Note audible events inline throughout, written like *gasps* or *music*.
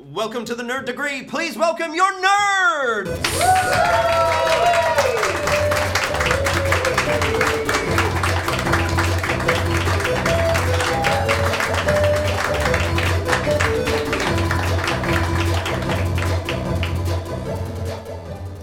Welcome to the Nerd Degree. Please welcome your nerd.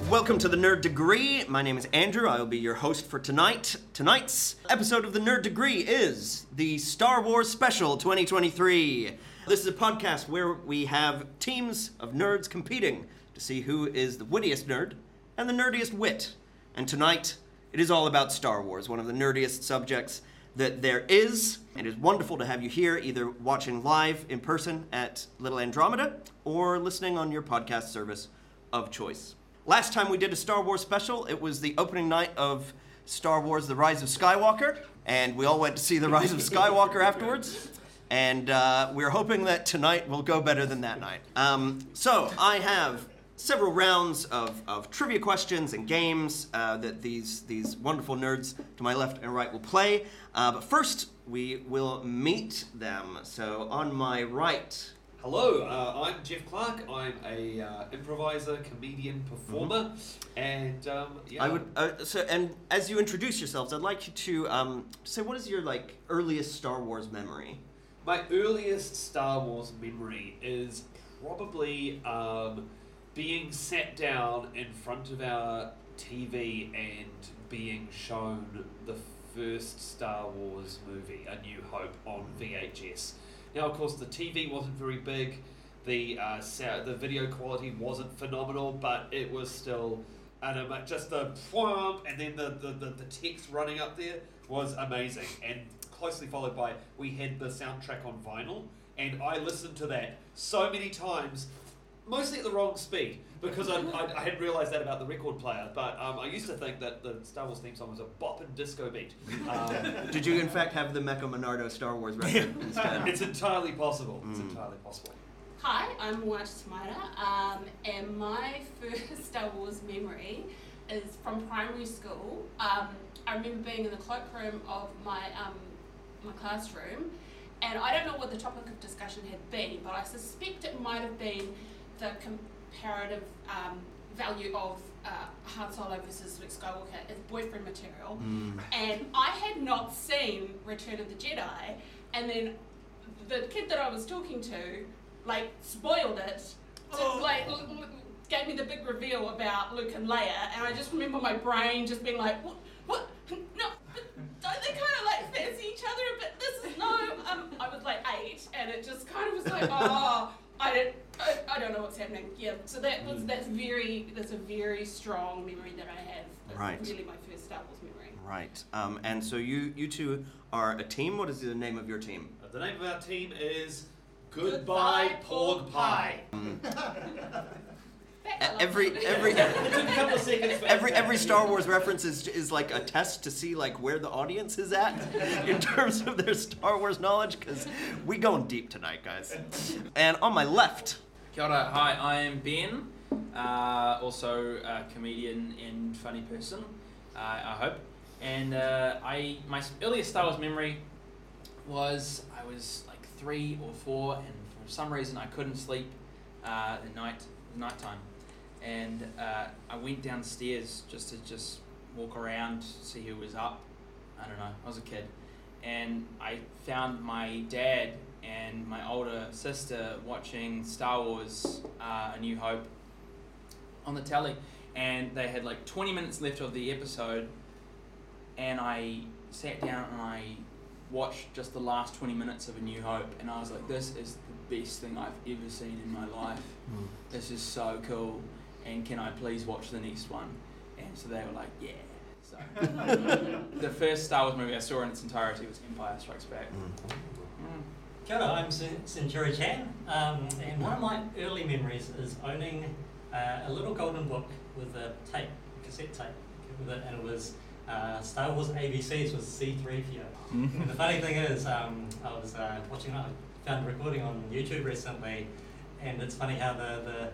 Welcome to the Nerd Degree. My name is Andrew. I will be your host for tonight. Tonight's episode of the Nerd Degree is the Star Wars Special 2023. This is a podcast where we have teams of nerds competing to see who is the wittiest nerd and the nerdiest wit. And tonight, it is all about Star Wars, one of the nerdiest subjects that there is. It is wonderful to have you here, either watching live in person at Little Andromeda or listening on your podcast service of choice. Last time we did a Star Wars special, it was the opening night of Star Wars The Rise of Skywalker, and we all went to see The Rise of Skywalker afterwards. And uh, we're hoping that tonight will go better than that night. Um, so I have several rounds of, of trivia questions and games uh, that these, these wonderful nerds to my left and right will play. Uh, but first, we will meet them. So on my right, Hello, uh, I'm Jeff Clark. I'm a uh, improviser, comedian, performer, and um, yeah, I would. Uh, so, and as you introduce yourselves, I'd like you to um, say what is your like earliest Star Wars memory? My earliest Star Wars memory is probably um, being sat down in front of our TV and being shown the first Star Wars movie, A New Hope, on VHS. Now, of course, the TV wasn't very big, the uh, the video quality wasn't phenomenal, but it was still and just the and then the, the, the, the text running up there was amazing and closely followed by we had the soundtrack on vinyl and I listened to that so many times mostly at the wrong speed because I, I, I hadn't realised that about the record player but um, I used to think that the Star Wars theme song was a bop and disco beat um, *laughs* Did you in fact have the Meco Monardo Star Wars record instead? it's entirely possible it's Mm. entirely possible Hi, I'm Moata Tamaira, um, and my *laughs* first Star Wars memory is from primary school. Um, I remember being in the cloakroom of my um, my classroom, and I don't know what the topic of discussion had been, but I suspect it might have been the comparative um, value of uh, Han Solo versus Luke Skywalker as boyfriend material. Mm. And I had not seen Return of the Jedi, and then the kid that I was talking to, like, spoiled it. To, like, l- l- gave me the big reveal about Luke and Leia, and I just remember my brain just being like, what? What? No, but don't they kind of like fancy each other? But this is no. Um, I was like eight, and it just kind of was like, oh, I don't, I, I don't know what's happening. Yeah, so that was that's very that's a very strong memory that I have. That's Right. Really, my first Star Wars memory. Right. Um, and so you you two are a team. What is the name of your team? Uh, the name of our team is Goodbye Porg Pie That E- I love Every *laughs* every it took a couple of seconds for every every Star Wars reference is, is like a test to see like where the audience is at *laughs* in terms of their Star Wars knowledge because we going deep tonight, guys. And on my left, Kia ora, hi, I am Ben, uh, also a comedian and funny person, uh, I hope. And uh, I my earliest Star Wars memory was I was like three or four, and for some reason I couldn't sleep uh, at night, nighttime. And uh, I went downstairs just to just walk around, see who was up. I don't know, I was a kid. And I found my dad and my older sister watching Star Wars uh, A New Hope on the telly. And they had like 20 minutes left of the episode. And I sat down and I watched just the last 20 minutes of A New Hope. And I was like, this is the best thing I've ever seen in my life. This is so cool. And can I please watch the next one? And so they were like, yeah. So *laughs* the first Star Wars movie I saw in its entirety was Empire Strikes Back. Mm. Kia ora, I'm Cen- Centuri Chan, um, and one of my early memories is owning uh, a little golden book with a tape, a cassette tape, with it, and it was uh, Star Wars ABCs with C3PO. and the funny thing is, um, I was uh, watching, I found a recording on YouTube recently, and it's funny how the, the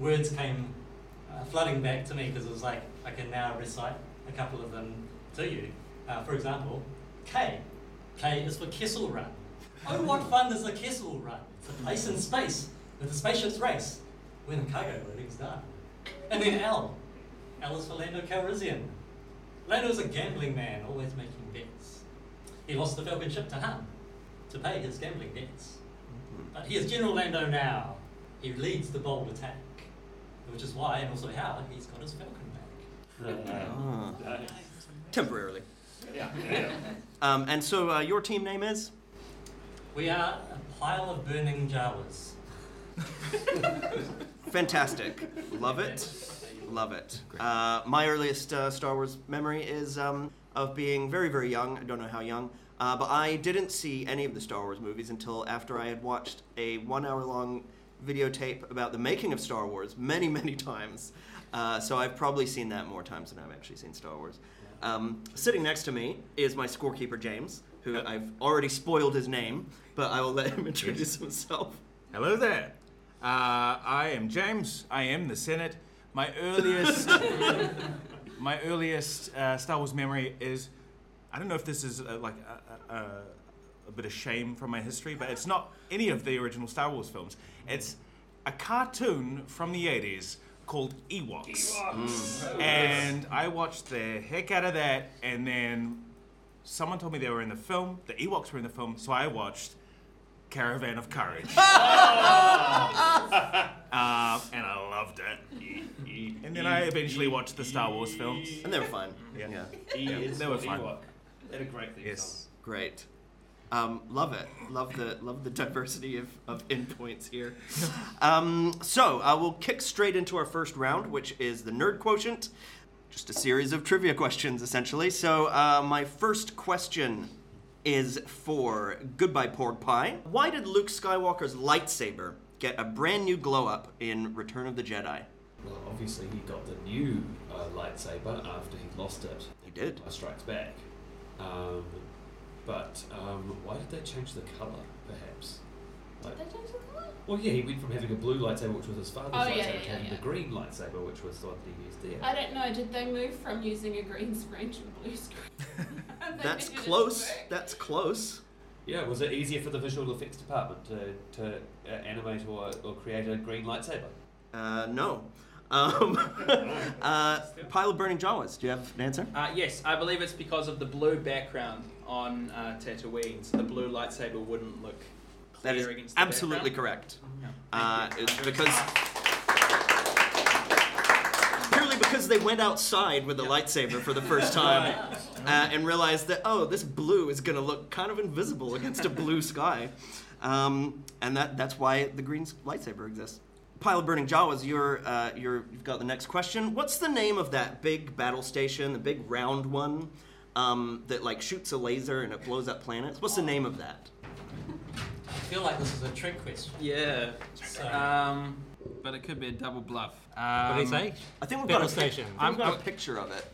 words came uh, flooding back to me because it was like I can now recite a couple of them to you. Uh, for example, K. K is for Kessel Run. Oh, what fun is a Kessel Run? It's a place in space with the spaceships race when the cargo loading's done. And then L. L is for Lando Calrissian. Lando is a gambling man, always making bets. He lost the Falcon ship to Han to pay his gambling debts. But he is General Lando now. He leads the bold attack, which is why and also how he's got his Falcon back. Ah, Uh, temporarily. yeah, yeah. Um, and so uh, your team name is? We are a pile of burning Jawas. *laughs* *laughs* Fantastic. Love it. Love it. Uh, my earliest uh, Star Wars memory is um, of being very, very young. I don't know how young. Uh, but I didn't see any of the Star Wars movies until after I had watched a one hour long videotape about the making of Star Wars many, many *laughs* times. Uh, so I've probably seen that more times than I've actually seen Star Wars. Um, sitting next to me is my scorekeeper, James, who I've already spoiled his name, but I will let him *laughs* introduce himself. Hello there. Uh, I am James. I am the Senate. My earliest, *laughs* my earliest uh, Star Wars memory is, I don't know if this is uh, like a, a, a, a bit of shame from my history, but it's not any of the original Star Wars films. It's a cartoon from the 80s called Ewoks. And I watched the heck out of that, and then someone told me they were in the film, the Ewoks were in the film, so I watched Caravan of Courage. um, *laughs* *laughs* and I loved it. And then I eventually watched the Star Wars films. And they were fun. Yeah. yeah. He is they were what fun. Ewok. They had a great thing. Yes. Great. Um, love it. Love the love the diversity of, of endpoints here. *laughs* Um, so uh, we'll kick straight into our first round, which is the nerd quotient. Just a series of trivia questions, essentially. So uh, my first question is for Goodbye Pork Pie. Why did Luke Skywalker's lightsaber get a brand new glow up in Return of the Jedi? Well, obviously he got the new uh, lightsaber after he lost it. He did. by Strikes Back. Um, but um, why did they change the colour? Perhaps. Like, They changed the colour? well, yeah, he went from having a blue lightsaber, which was his father's Oh, lightsaber, yeah, to yeah, having yeah. the green lightsaber, which was the one that he used there. I don't know. Did they move from using a green screen to a blue screen? *laughs* *laughs* That's needed it to close. That's close. Yeah, was it easier for the visual effects department to, to uh, animate or, or create a green lightsaber? Uh, no. Um, *laughs* uh, pile of burning Jawas. Do you have an answer? Uh, yes, I believe it's because of the blue background on uh, Tatooine. So the blue lightsaber wouldn't look clear That is against the absolutely background. correct. Uh, because purely because they went outside with the lightsaber for the first *laughs* time uh, and realized that oh, this blue is going to look kind of invisible against a blue sky, um, and that that's why the green lightsaber exists. Pile of burning Jawas. You're uh, you're you've got the next question. What's the name of that big battle station, the big round one? Um, that like shoots a laser and it blows up planets. What's the name of that? I feel like this is a trick question. Yeah. So, Um, but it could be a double bluff. Um, what do you say? I think we've Battle got a pic- station. I think we've got I'm- a picture of it.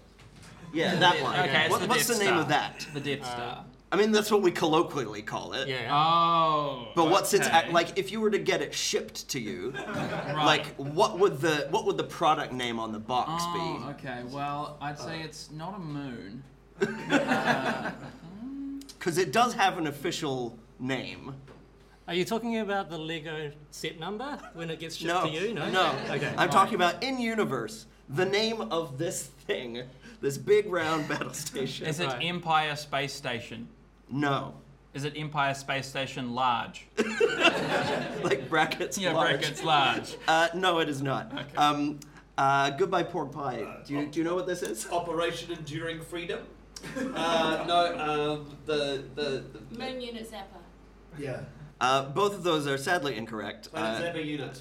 Yeah, that one. Okay, it's What- the what's Death the name Star. of that? The Death Uh, Star. I mean, that's what we colloquially call it. Yeah. Oh. But what's its okay. ac- like? If you were to get it shipped to you, *laughs* Right. like what would the what would the product name on the box Oh, be? okay. Well, I'd say it's not a moon. Because it does have an official name. Are you talking about the Lego set number when it gets shipped No, to you? No. no. Okay. I'm right. talking about in universe. The name of this thing, this big round battle station. is it Right. Empire Space Station? no, Is it Empire Space Station large? *laughs* like brackets. Yeah, large. brackets large. Uh, no, it is not. Um, uh, goodbye, pork pie. Do you, do you know what this is? Operation Enduring Freedom? Uh, no, um, the, the, the Moon unit zapper. yeah, Uh, both of those are sadly incorrect. Planet Uh, Zapper unit.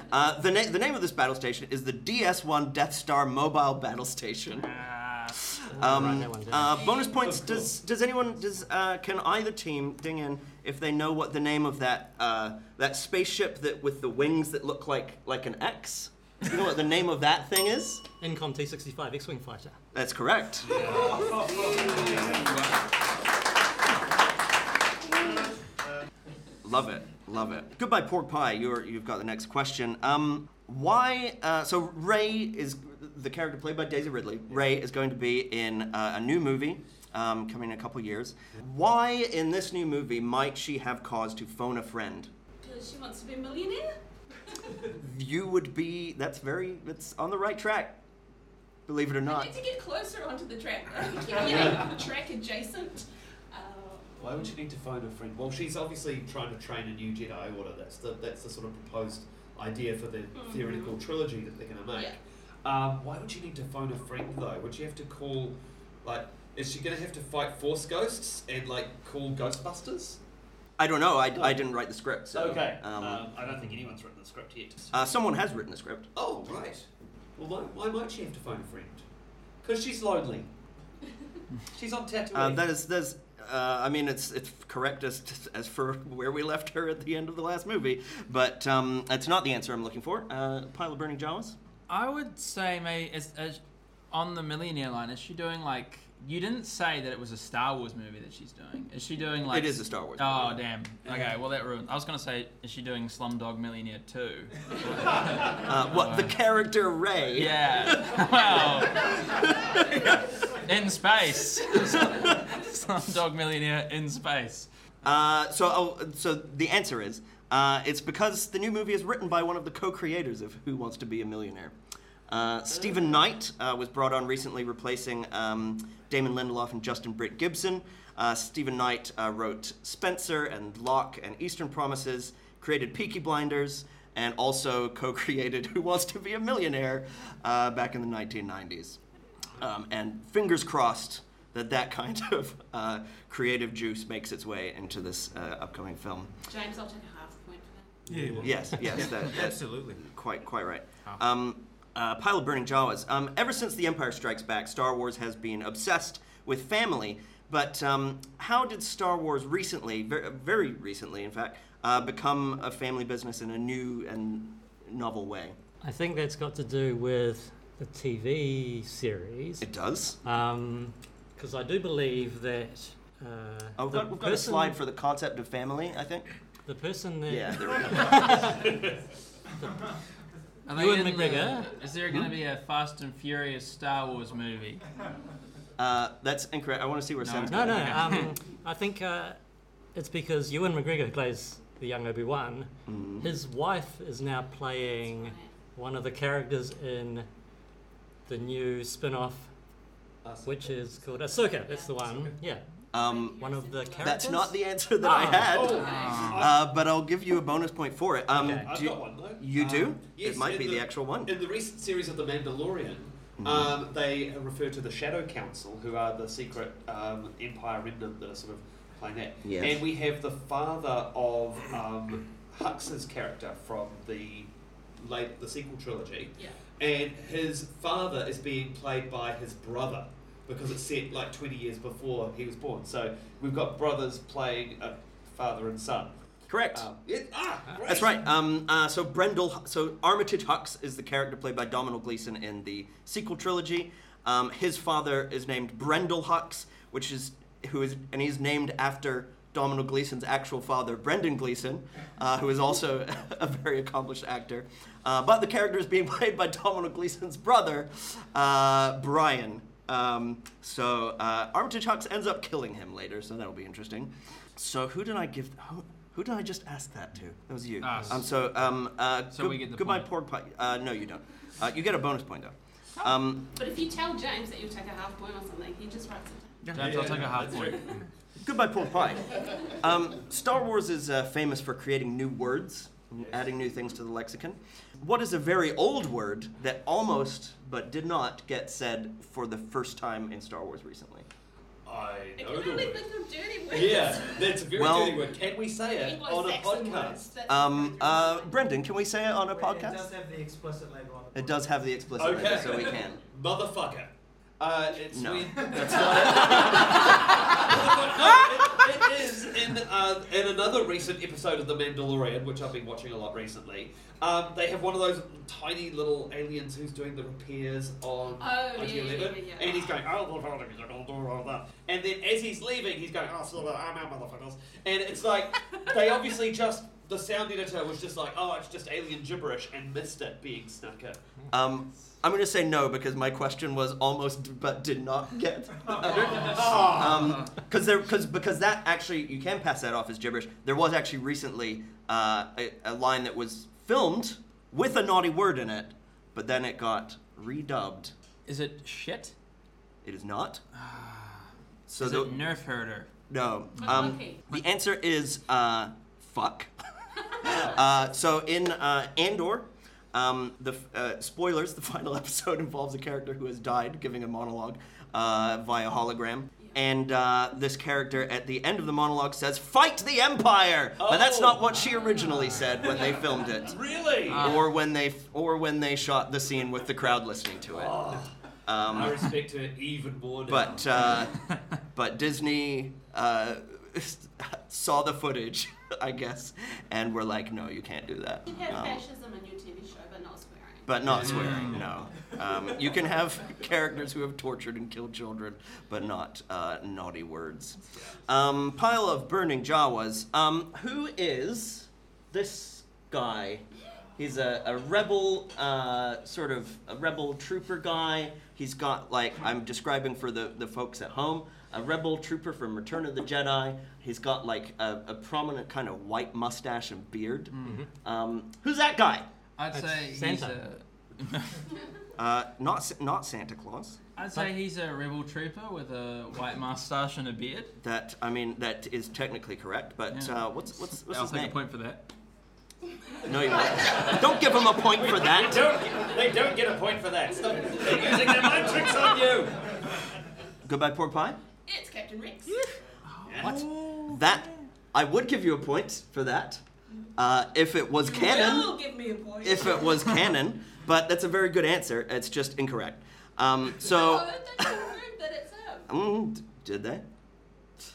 *laughs* uh, the, na- the name of this battle station is the DS-1 Death Star Mobile Battle Station. Ah, Um, write that one down. uh, bonus points. Of course. Does does anyone does uh, can either team ding in if they know what the name of that uh, that spaceship that with the wings that look like like an X? Do you know what the name of that thing is? Incom T65 X-wing fighter. That's correct. Love it, love it. Goodbye, pork pie. You're you've got the next question. Um, why? Uh, so Rey is the character played by Daisy Ridley. Rey is going to be in uh, a new movie um, coming in a couple years. Why in this new movie might she have cause to phone a friend? Because because she wants to be a millionaire. You would be. That's very. That's on the right track. Believe it or not. I not. need to get closer onto the track. *laughs* I track adjacent. Uh, Why would you need to phone a friend? Well, she's obviously trying to train a new Jedi Order. That's the that's the sort of proposed idea for the Mhm. theoretical trilogy that they're going to make. Yeah. Um, why would you need to phone a friend though? Would she have to call, like, is she going to have to fight Force ghosts and like call Ghostbusters? I don't know. I, I didn't write the script. So, okay. Um, Um, I don't think anyone's written the script yet. uh, someone has written the script. Oh right. Well, why, why might she have to phone a friend? Because she's lonely. *laughs* she's on Tatooine. Uh, that is. That's. Uh, I mean, it's it's correct as as for where we left her at the end of the last movie, but um, it's not the answer I'm looking for. Uh, pile of burning Jawas. I would say maybe is, is on the millionaire line. Is she doing like? You didn't say that it was a Star Wars movie that she's doing. Is she doing like? it is a Star Wars. Oh movie. damn. Okay, well that ruined. I was gonna say, is she doing Slumdog Millionaire too? *laughs* Uh, what the character Rey? Yeah. *laughs* Well. in space. *laughs* Slumdog Millionaire in space. Uh, so, oh, so the answer is uh, it's because the new movie is written by one of the co-creators of Who Wants to Be a Millionaire. Uh, Steven Knight uh, was brought on recently, replacing um, Damon Lindelof and Justin Britt Gibson. Uh, Steven Knight uh, wrote Spencer and Locke and Eastern Promises, created Peaky Blinders, and also *laughs* co-created Who Wants to Be a Millionaire uh, back in the 1990s. Um, and fingers crossed that that kind of uh, creative juice makes its way into this uh, upcoming film. James, I'll take a half point for that. Yeah, well, Yes, yes, that, *laughs* that's absolutely. quite quite right. Um, uh, pile of burning Jawas. Um, ever since The Empire Strikes Back, Star Wars has been obsessed with family. But um, how did Star Wars recently, very, very recently, in fact, uh, become a family business in a new and novel way? I think that's got to do with the TV series. It does. Because I do believe that uh, Oh, we've the, got, we've got a slide for the concept of family, I think. the person that Yeah, *laughs* go. *laughs* Are they Ewan in the- McGregor? is there going to be a Fast and Furious Star Wars movie? Uh, that's incorrect. I want to see where No, Sam's No, going. no. Um, *laughs* I think uh, it's because Ewan McGregor plays the young Obi Wan. Mhm. His wife is now playing one of the characters in the new spin-off, which is called Ahsoka. That's the one. Yeah, Um, one of the characters. that's not the answer that I Ah. had. Oh, Uh, but I'll give you a bonus point for it. Um, Okay. I've do you, got one though. you do? Um, yes, it might in be the, actual one. In the recent series of The Mandalorian, um, they refer to the Shadow Council, who are the secret um, Empire remnant that are sort of playing that. Yes. And we have the father of um, Hux's character from the late the sequel trilogy, Yeah. and his father is being played by his brother because it's set like 20 years before he was born. So we've got brothers playing a father and son. Correct. Um, it, ah, great. That's right. Um, uh, so Brendol, so Armitage Hux is the character played by Domhnall Gleeson in the sequel trilogy. Um, his father is named Brendol Hux, which is who is, and he's named after Domhnall Gleeson's actual father, Brendan Gleeson, uh, who is also *laughs* a very accomplished actor. Uh, but the character is being *laughs* played by Domhnall Gleeson's brother, uh, Brian. Um, so uh, Armitage Hux ends up killing him later, so that'll be interesting. So who did I give? Who, who did I just ask that to? That was you. Us. Um, so um, uh, So good- we get the goodbye, point. pork pie. Uh, no, you don't. Uh, you get a bonus point though. Um, But if you tell James that you'll take a half point or something, he just writes it down. James, I'll take a half point. *laughs* goodbye, pork pie. Um, Star Wars is uh, famous for creating new words, and adding new things to the lexicon. What is a very old word that almost but did not get said for the first time in Star Wars recently? I I know can the only word. think of dirty words. Yeah, that's a very Well- dirty word. Can we say it on a Anglo-Saxon podcast? words, Um, uh. Brendan, can we say it on a podcast? It does have the explicit label on the It does have the explicit Okay. label, so we can. *laughs* Motherfucker. Uh, it's No, when, *laughs* that's not *laughs* no, it, it is in uh, in another recent episode of The Mandalorian, which I've been watching a lot recently. Um, they have one of those tiny little aliens who's doing the repairs on Oh, yeah, IG-11, yeah, yeah, yeah. and he's going, oh, the fuck, he's gonna do all that. And then as he's leaving, he's going, oh, so I'm out, motherfuckers. And it's like *laughs* they obviously just the sound editor was just like, oh, it's just alien gibberish, and missed it being snuck in. Um, I'm going to say no because my question was almost but did not get *laughs* uttered. Oh. Um, cause there, cause, because that that actually you can pass that off as gibberish. There was actually recently uh, a, a line that was filmed with a naughty word in it, but then it got redubbed. Is it shit? It is not. So Is the, it nerf herder? no. Um, lucky. the answer is uh, fuck. *laughs* uh, so in uh, Andor, um, the uh, spoilers: the *laughs* final episode involves a character who has died giving a monologue uh, via hologram. And uh, this character at the end of the monologue says, "Fight the Empire," but that's Oh. not what she originally said when they filmed it, *laughs* Really? or when they or when they shot the scene with the crowd listening to it. Oh, Um, I respect her even more now. but uh, *laughs* but Disney uh, saw the footage, I guess, and were like, no, you can't do that. You have Um, fascism in your TV show, but not swearing. But not swearing. No, um, you can have characters who have tortured and killed children, but not uh, naughty words. Um, pile of burning Jawas. Um, who is this guy? He's a, a rebel, uh, sort of a rebel trooper guy. He's got like I'm describing for the, the folks at home, a rebel trooper from Return of the Jedi. He's got like a, a prominent kind of white mustache and beard. Um, who's that guy? I'd It's say he's Santa. a. *laughs* Uh, not not Santa Claus. I'd say he's a rebel trooper with a white mustache and a beard. That I mean, that is technically correct. But Yeah. uh, what's what's what's I'll his take name? a point for that. No, you won't. Don't give him a point for They that. don't, they don't get a point for that. Stop they're using their mind tricks on you. Goodbye, pork pie. It's Captain Rex. What? That I would give you a point for that uh, if it was canon. Will give me a point. If it was canon, but that's a very good answer. It's just incorrect. Um, so, *laughs* they that it's him. mm, did they?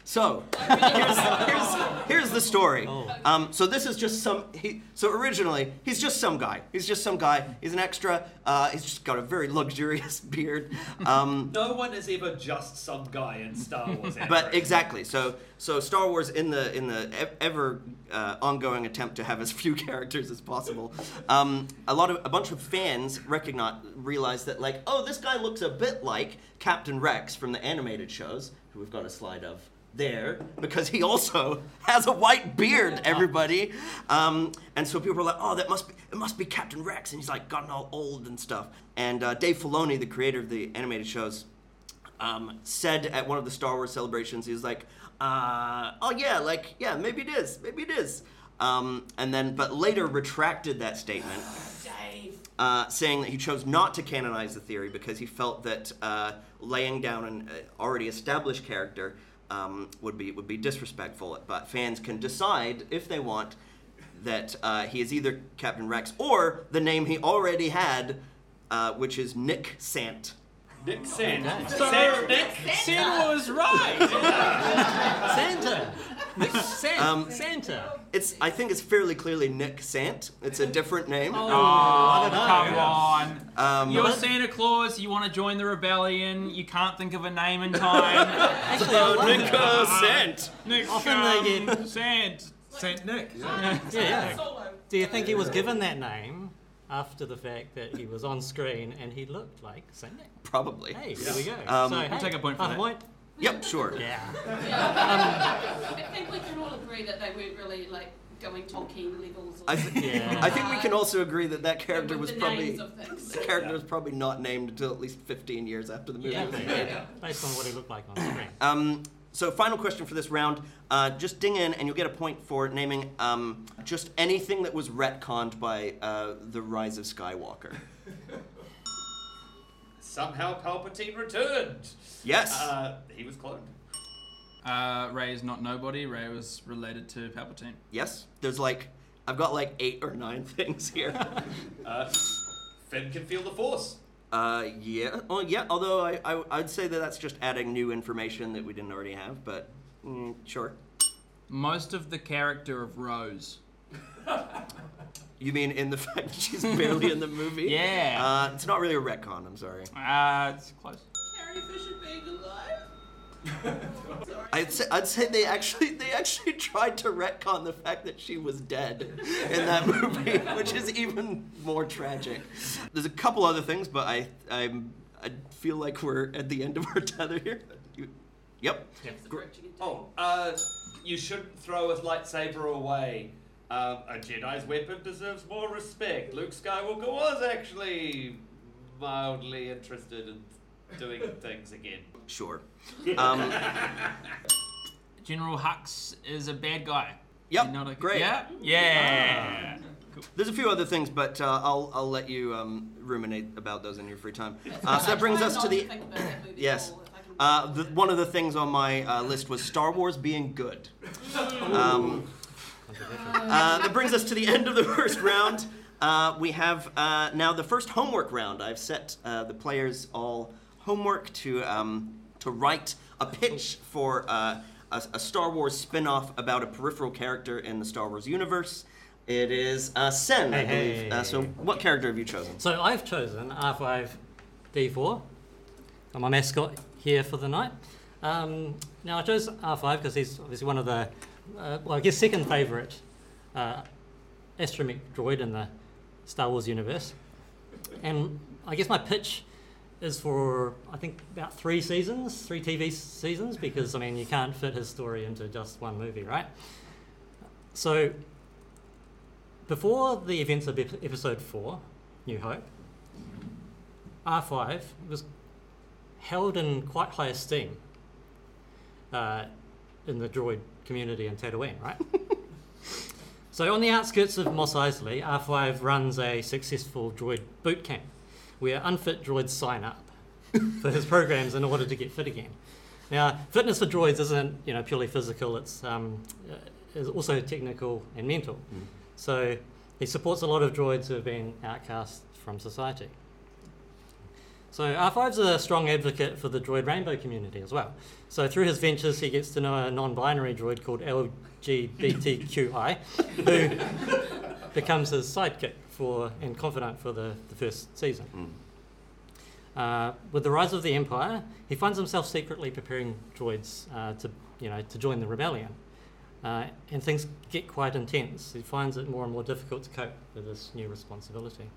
So, here's, here's, here's the story. Um, so this is just some. He, so originally, he's just some guy. He's just some guy. He's an extra. Uh, he's just got a very luxurious *laughs* beard. Um, No one is ever just some guy in Star Wars. *laughs* but exactly. So so Star Wars in the in the ever uh, ongoing attempt to have as few *laughs* characters as possible. Um, a lot of a bunch of fans recognize realize that like oh this guy looks a bit like Captain Rex from the animated shows who we've got a slide of there because he also *laughs* has a white beard everybody. Um, and so people are like oh that must be it must be captain rex. And he's like gotten all old and stuff. And uh, dave filoni the creator of the animated shows um, said at one of the Star Wars celebrations, he was like, uh, "Oh yeah, like yeah, maybe it is, maybe it is." Um, and then, but later retracted that statement, *sighs* uh, saying that he chose not to canonize the theory because he felt that uh, laying down an uh, already established character um, would be would be disrespectful. But fans can decide if they want that uh, he is either Captain Rex or the name he already had, uh, which is Nik Sant. Nik Sant. So- Sant Nick. Sam was right. *laughs* Santa. Santa. Um, Santa. It's I think it's fairly clearly Nik Sant. It's a different name. Oh, Oh, I don't come on. Um, You're Santa Claus, you want to join the rebellion, you can't think of a name in time. *laughs* Actually, I wonder- Nick uh, Sant. Nick, Often they um, get- Sant. Saint Nick. Yeah, yeah. Solo. Do you think he was given that name after the fact that he was on screen and he looked like Saint Nick? Probably. Hey, there we go. Um, so, We'll hey, take a point for half that. point. Yep, sure. Yeah. *laughs* I think we can all agree that they weren't really like going Tolkien levels. Or I, th- Yeah. I think we can also agree that that character was the probably names of *laughs* the character was probably not named until at least 15 years after the movie Yeah, was made. yeah. Based on what he looked like on screen. Um, so final question for this round. Uh, just ding in and you'll get a point for naming um, just anything that was retconned by uh, the Rise of Skywalker. *laughs* Somehow Palpatine returned. Yes. Uh, he was cloned. Uh, Rey is not nobody. Rey was related to Palpatine. yes. There's like I've got like eight or nine *laughs* things here. Uh, Finn can feel the Force. Uh, yeah. Oh, yeah. Although I, I, I'd say that that's just adding new information that we didn't already have. But mm, sure. Most of the character of Rose. *laughs* You mean in the *laughs* fact that she's barely in the movie? *laughs* Yeah. Uh, it's not really a retcon. I'm sorry. Uh, it's close. Carrie Fisher being alive. *laughs* I'd say, I'd say they actually they actually tried to retcon the fact that she was dead in that movie, which is even more tragic. There's a couple other things, but I I'm, I feel like we're at the end of our tether here. You, Yep. Oh, uh, you shouldn't throw a lightsaber away. Um, a Jedi's weapon deserves more respect. Luke Skywalker was actually mildly interested in doing *laughs* things again. Sure. *laughs* Um, General Hux is a bad guy. Yep, Not a, great. Yeah. Yeah. There's a few other things, but uh, I'll I'll let you um, ruminate about those in your free time. *laughs* Uh, so that brings us to the yes. Uh, the, one of the things on my uh, list was Star Wars being good. Um, uh, that brings us to the end of the *laughs* first round. Uh, we have uh, now the first homework round. I've set uh, the players all homework to um, to write a pitch for uh, a, a Star Wars spin-off about a peripheral character in the Star Wars universe. It is uh, Sen, I Hey, believe. Uh, hey. so, what character have you chosen? So I've chosen R5D4. I'm my mascot here for the night. Um, now I chose R5 because he's obviously one of the, uh, well, I guess second favourite uh, astromech droid in the Star Wars universe. And I guess my pitch is for I think about three seasons, three TV seasons, because I mean you can't fit his story into just one movie, right? So before the events of episode four, New Hope, R5 was held in quite high esteem uh, in the droid community in Tatooine, right? *laughs* so on the outskirts of Mos Eisley, R5 runs a successful droid boot camp where unfit droids sign up *laughs* for his programs in order to get fit again. Now, fitness for droids isn't you know purely physical; it's um, uh, is also technical and mental. So he supports a lot of droids who have been outcast from society. So R5's a strong advocate for the droid rainbow community as well. So through his ventures, he gets to know a non-binary droid called LGBTQI, who *laughs* becomes his sidekick for and confidant for the, the first season. Uh, with the rise of the Empire, he finds himself secretly preparing droids uh, to, you know, to join the rebellion. Uh, and things get quite intense. He finds it more and more difficult to cope with this new responsibility.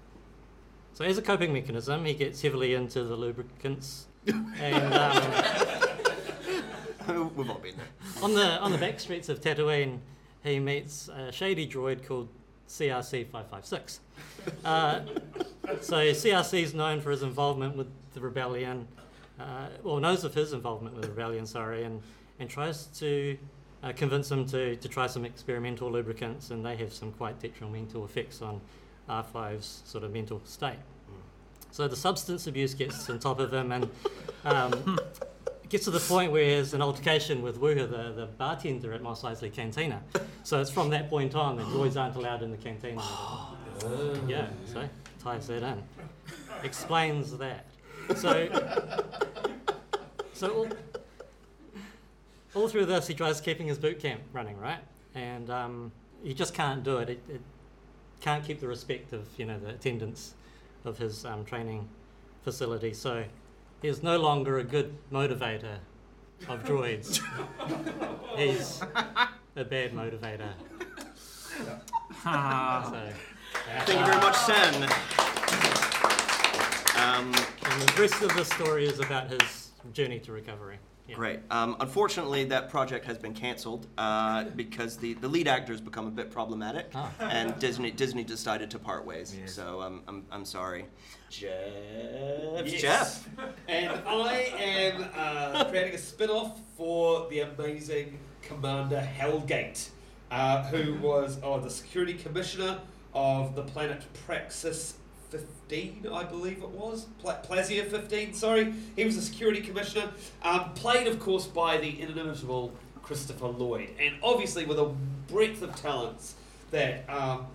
So, as a coping mechanism, he gets heavily into the lubricants. *laughs* and um, We've all been there. on the on the back streets of Tatooine, he meets a shady droid called CRC five five six. Uh, So CRC is known for his involvement with the rebellion, uh, well knows of his involvement with the rebellion, sorry, and and tries to uh, convince him to to try some experimental lubricants, and they have some quite detrimental effects on R5's sort of mental state. So the substance abuse gets on top of him, and um, *laughs* gets to the point where there's an altercation with Wuher, the, the bartender at Mos Eisley Cantina. So it's from that point on that droids aren't allowed in the canteen. yeah, so ties that in. Explains that. So, so all, all through this, he tries keeping his boot camp running, right? And um, he just can't do it. It, it can't keep the respect of you know the attendance of his um, training facility. So he is no longer a good motivator of droids. *laughs* He's a bad motivator. Ah. So, Thank you very much, Sen. Um, and the rest of the story is about his journey to recovery. Yeah. Great. Um, unfortunately, that project has been canceled uh, because the, the lead actor has become a bit problematic, Ah. and Disney Disney decided to part ways. Yes. So um, I'm, I'm sorry. Jeff. Yes. Jeff. *laughs* And I am uh, creating a spin off for the amazing Commander Helgait, uh, who was oh, the security commissioner of the planet Praxis 15, I believe it was. Pla- Plazir 15, sorry. He was the security commissioner, um, played, of course, by the inimitable Christopher Lloyd. And obviously, with a breadth of talents that. Um,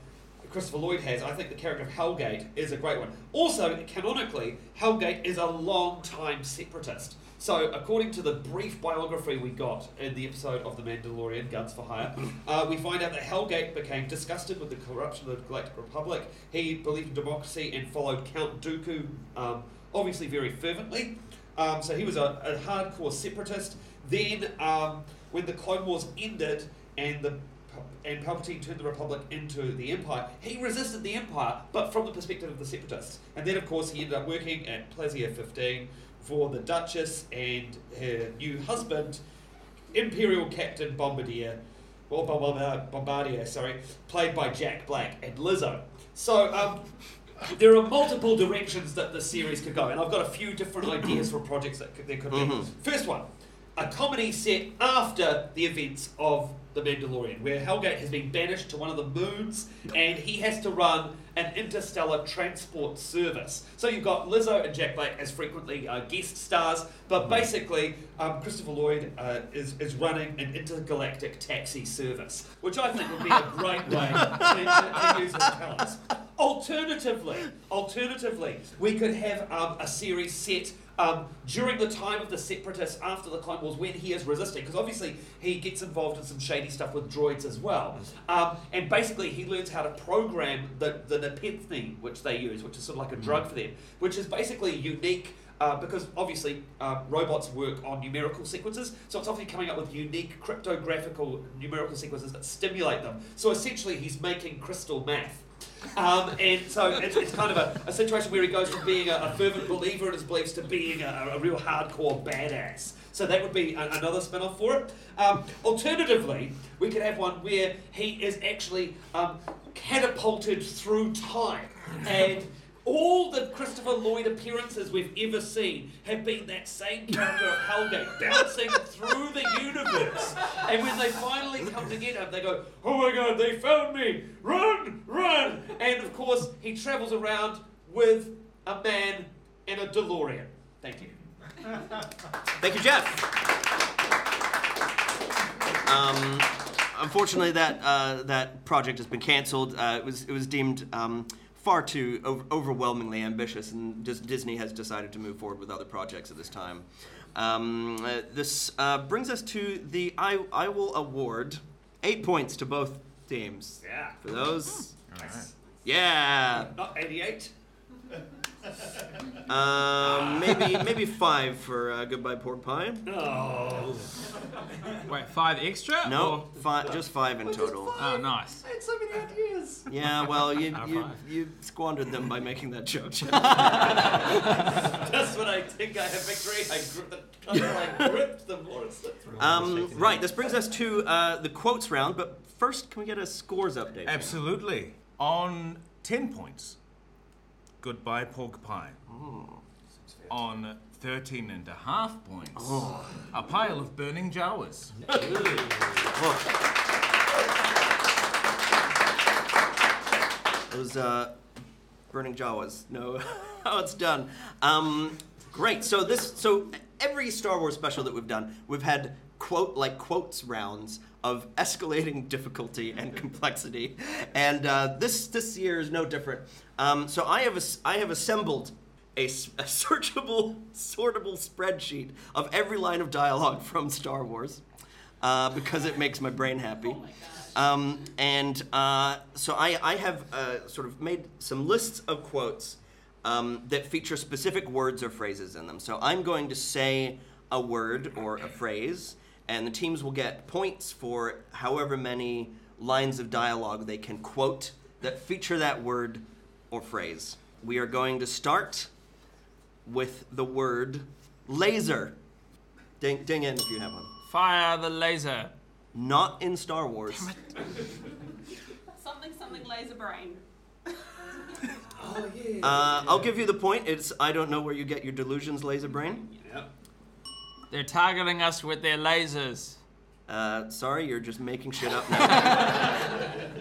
Christopher Lloyd has, I think the character of Helgait is a great one. Also, canonically, Helgait is a long-time separatist. So, according to the brief biography we got in the episode of The Mandalorian, Guns for Hire, uh, we find out that Helgait became disgusted with the corruption of the Galactic Republic. He believed in democracy and followed Count Dooku, um, obviously very fervently. Um, so he was a, a hardcore separatist. Then, um, when the Clone Wars ended and the and Palpatine turned the Republic into the Empire, he resisted the Empire, but from the perspective of the Separatists. And then, of course, he ended up working at Plazir 15, for the Duchess and her new husband, Imperial Captain Bombardier, or Bombardier, Bombardier, sorry, played by Jack Black and Lizzo. So um, there are multiple directions that the series could go, and I've got a few different *coughs* ideas for projects that could, there could be. Mhm. First one, a comedy set after the events of The Mandalorian, where Helgait has been banished to one of the moons and he has to run an interstellar transport service. So you've got Lizzo and Jack Black as frequently uh, guest stars, but basically um, Christopher Lloyd uh, is, is running an intergalactic taxi service, which I think would be a great way to, to, to use his talents. Alternatively, alternatively, we could have um, a series set um, during the time of the Separatists after the Clone Wars when he is resisting, because obviously he gets involved in some shady stuff with droids as well. Um, and basically, he learns how to program the, the Nepenthe, which they use, which is sort of like a drug for them, which is basically unique. Uh, because obviously uh, robots work on numerical sequences, so it's often coming up with unique cryptographical numerical sequences that stimulate them. So essentially, he's making crystal math. Um, and so it's, it's kind of a, a situation where he goes from being a, a fervent believer in his beliefs to being a, a real hardcore badass. So that would be another spin off for it. Um, alternatively, we could have one where he is actually um, catapulted through time and all the Christopher Lloyd appearances we've ever seen have been that same character of Helgait bouncing through the universe. And when they finally come to get him, they go, Oh my god, they found me! Run! Run! And of course, he travels around with a man in a DeLorean. Thank you. Thank you, Jeff. Um, unfortunately, that uh, that project has been canceled. Uh, it was it was deemed um, far too over- overwhelmingly ambitious, and just Disney has decided to move forward with other projects at this time. Um, uh, this uh, brings us to the I I will award eight points to both teams Yeah. for those. Nice. Yeah. Not 88. *laughs* Um, maybe maybe five for uh, Goodbye Pork Pie. Oh. Wait, five extra? No, five, just five in total. Or- Oh, nice. I had so many ideas. Yeah, well, you Out you, five. you squandered them by making that joke. *laughs* *laughs* Just when I think I have victory, I grip the I grip the more it slips through. um, right, this brings us to uh, the quotes round, but first, can we get a scores update? Absolutely. On 10 points, Goodbye Pork Pie. On 13 and a half points, a pile of burning Jawas. Those uh, burning Jawas. No, *laughs* how it's done. Um, great. So this, so every Star Wars special that we've done, we've had quote like quotes rounds of escalating *laughs* difficulty and complexity, and uh, this this year is no different. Um, so I have as- I have assembled. a searchable, sortable spreadsheet of every line of dialogue *laughs* from Star Wars uh, because it makes my brain happy. Um, and uh, so I, I have uh, sort of made some lists of quotes um, that feature specific words or phrases in them. So I'm going to say a word or a phrase, and the teams will get points for however many lines of dialogue they can quote that feature that word or phrase. We are going to start with the word laser. Ding, ding in if you have one. Fire the laser. Not in Star Wars. Something, something laser brain. *laughs* Oh yeah. Uh, I'll give you the point. It's I don't know where you get your delusions, laser brain. Yep. They're targeting us with their lasers. Uh, sorry, you're just making shit up now. *laughs*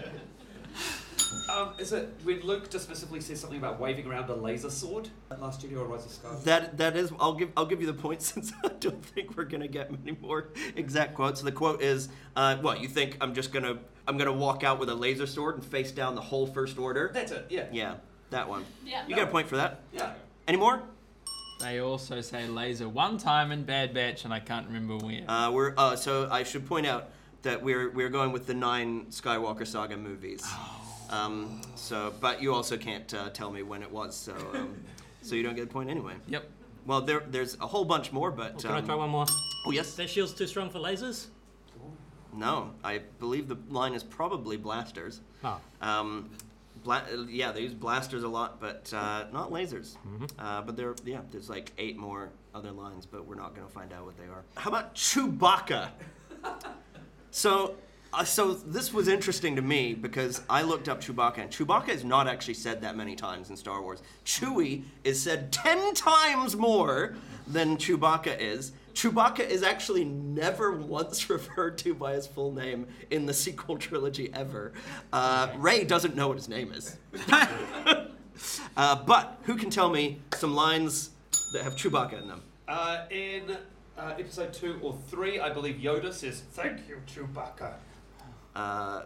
Um, is it when Luke just specifically says something about waving around a laser sword? Last Jedi or Rise of Skywalker? that that is. I'll give I'll give you the point *laughs* since I don't think we're gonna get many more exact quotes. The quote is, uh, "What you think? I'm just gonna I'm gonna walk out with a laser sword and face down the whole First Order." That's it. Yeah. Yeah, that one. Yeah. You get a point for that. Yeah. Any more? They also say laser one time in Bad Batch, and I can't remember where. Uh, we're uh, so I should point out that we're we're going with the nine Skywalker saga movies. Um, so, but you also can't uh, tell me when it was, so um, *laughs* so you don't get a point anyway. Yep. Well, there there's a whole bunch more, but Can I um, try one more? oh yes, Is that shield's too strong for lasers? no, I believe the line is probably blasters. Oh. Um, Bla- yeah, they use blasters a lot, but uh, not lasers. Uh, but there, yeah, there's like eight more other lines, but we're not going to find out what they are. How about Chewbacca? *laughs* so, uh, so this was interesting to me because I looked up Chewbacca, and Chewbacca is not actually said that many times in Star Wars. Chewie is said ten times more than Chewbacca is. Chewbacca is actually never once *laughs* referred to by his full name in the sequel trilogy ever. Uh, Rey doesn't know what his name is. *laughs* uh, but who can tell me some lines that have Chewbacca in them? Uh, in uh, episode two or three, I believe Yoda says, "Thank you, Chewbacca." Uh,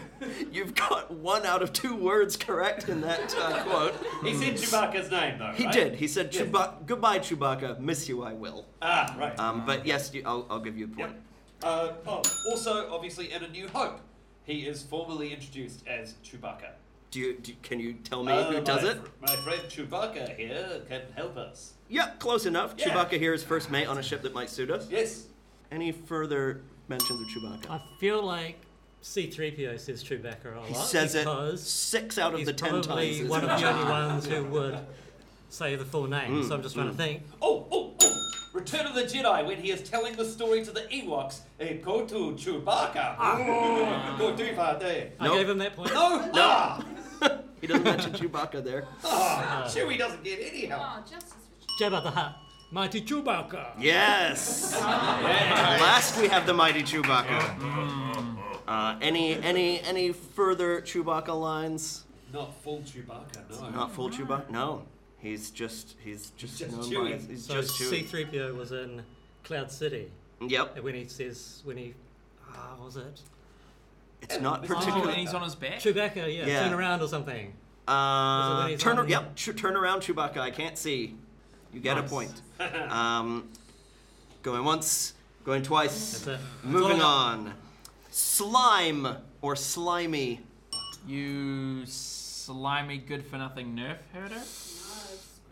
*laughs* you've got one out of two words correct in that uh, *laughs* quote. He said Chewbacca's name though. He right? did. He said, Yes. Chewba- "Goodbye, Chewbacca. Miss you, I will." Ah, right. Um, but yes, you, I'll, I'll give you a point. Yep. Uh, oh, also, obviously, in A New Hope, he is formally introduced as Chewbacca. Do you? Do, can you tell me Uh, who does my it? fr- my friend Chewbacca here can help us. Yep, close enough. Yeah. Chewbacca here is first mate on a ship that might suit us. Yes. Any further mentions of Chewbacca? I feel like C3PO says Chewbacca a lot He says it six out of the ten probably times. one of the only ones who would say the full name. Mm, so I'm just trying mm. to think. Oh, oh, oh! Return of the Jedi when he is telling the story to the Ewoks. Hey, go to Chewbacca. Oh. go too far there. I Nope. gave him that point. No, No. Ah, *laughs* he doesn't mention Chewbacca there. ah, Chewie doesn't get any help. Oh, justice for Jabba the Hutt. Mighty Chewbacca. Yes. *laughs* Last we have the mighty Chewbacca. Uh, any any any further Chewbacca lines? Not full Chewbacca, no. Not full Chewbacca. No, he's just he's just, Just known Chewie. his, he's So just Chewie. C3PO was in Cloud City. Yep, And when he says, when he, ah, what was it? it's not Oh, Oh, particularly. and he's on his back. Chewbacca, yeah, Yeah. turn around or something. Uh, when he's turn. on- Yep, ch- turn around, Chewbacca. I can't see. You get a Nice. point. *laughs* Um, going once, going twice. That's it. Moving all I on. Slime or slimy. You slimy, good for nothing nerf herder.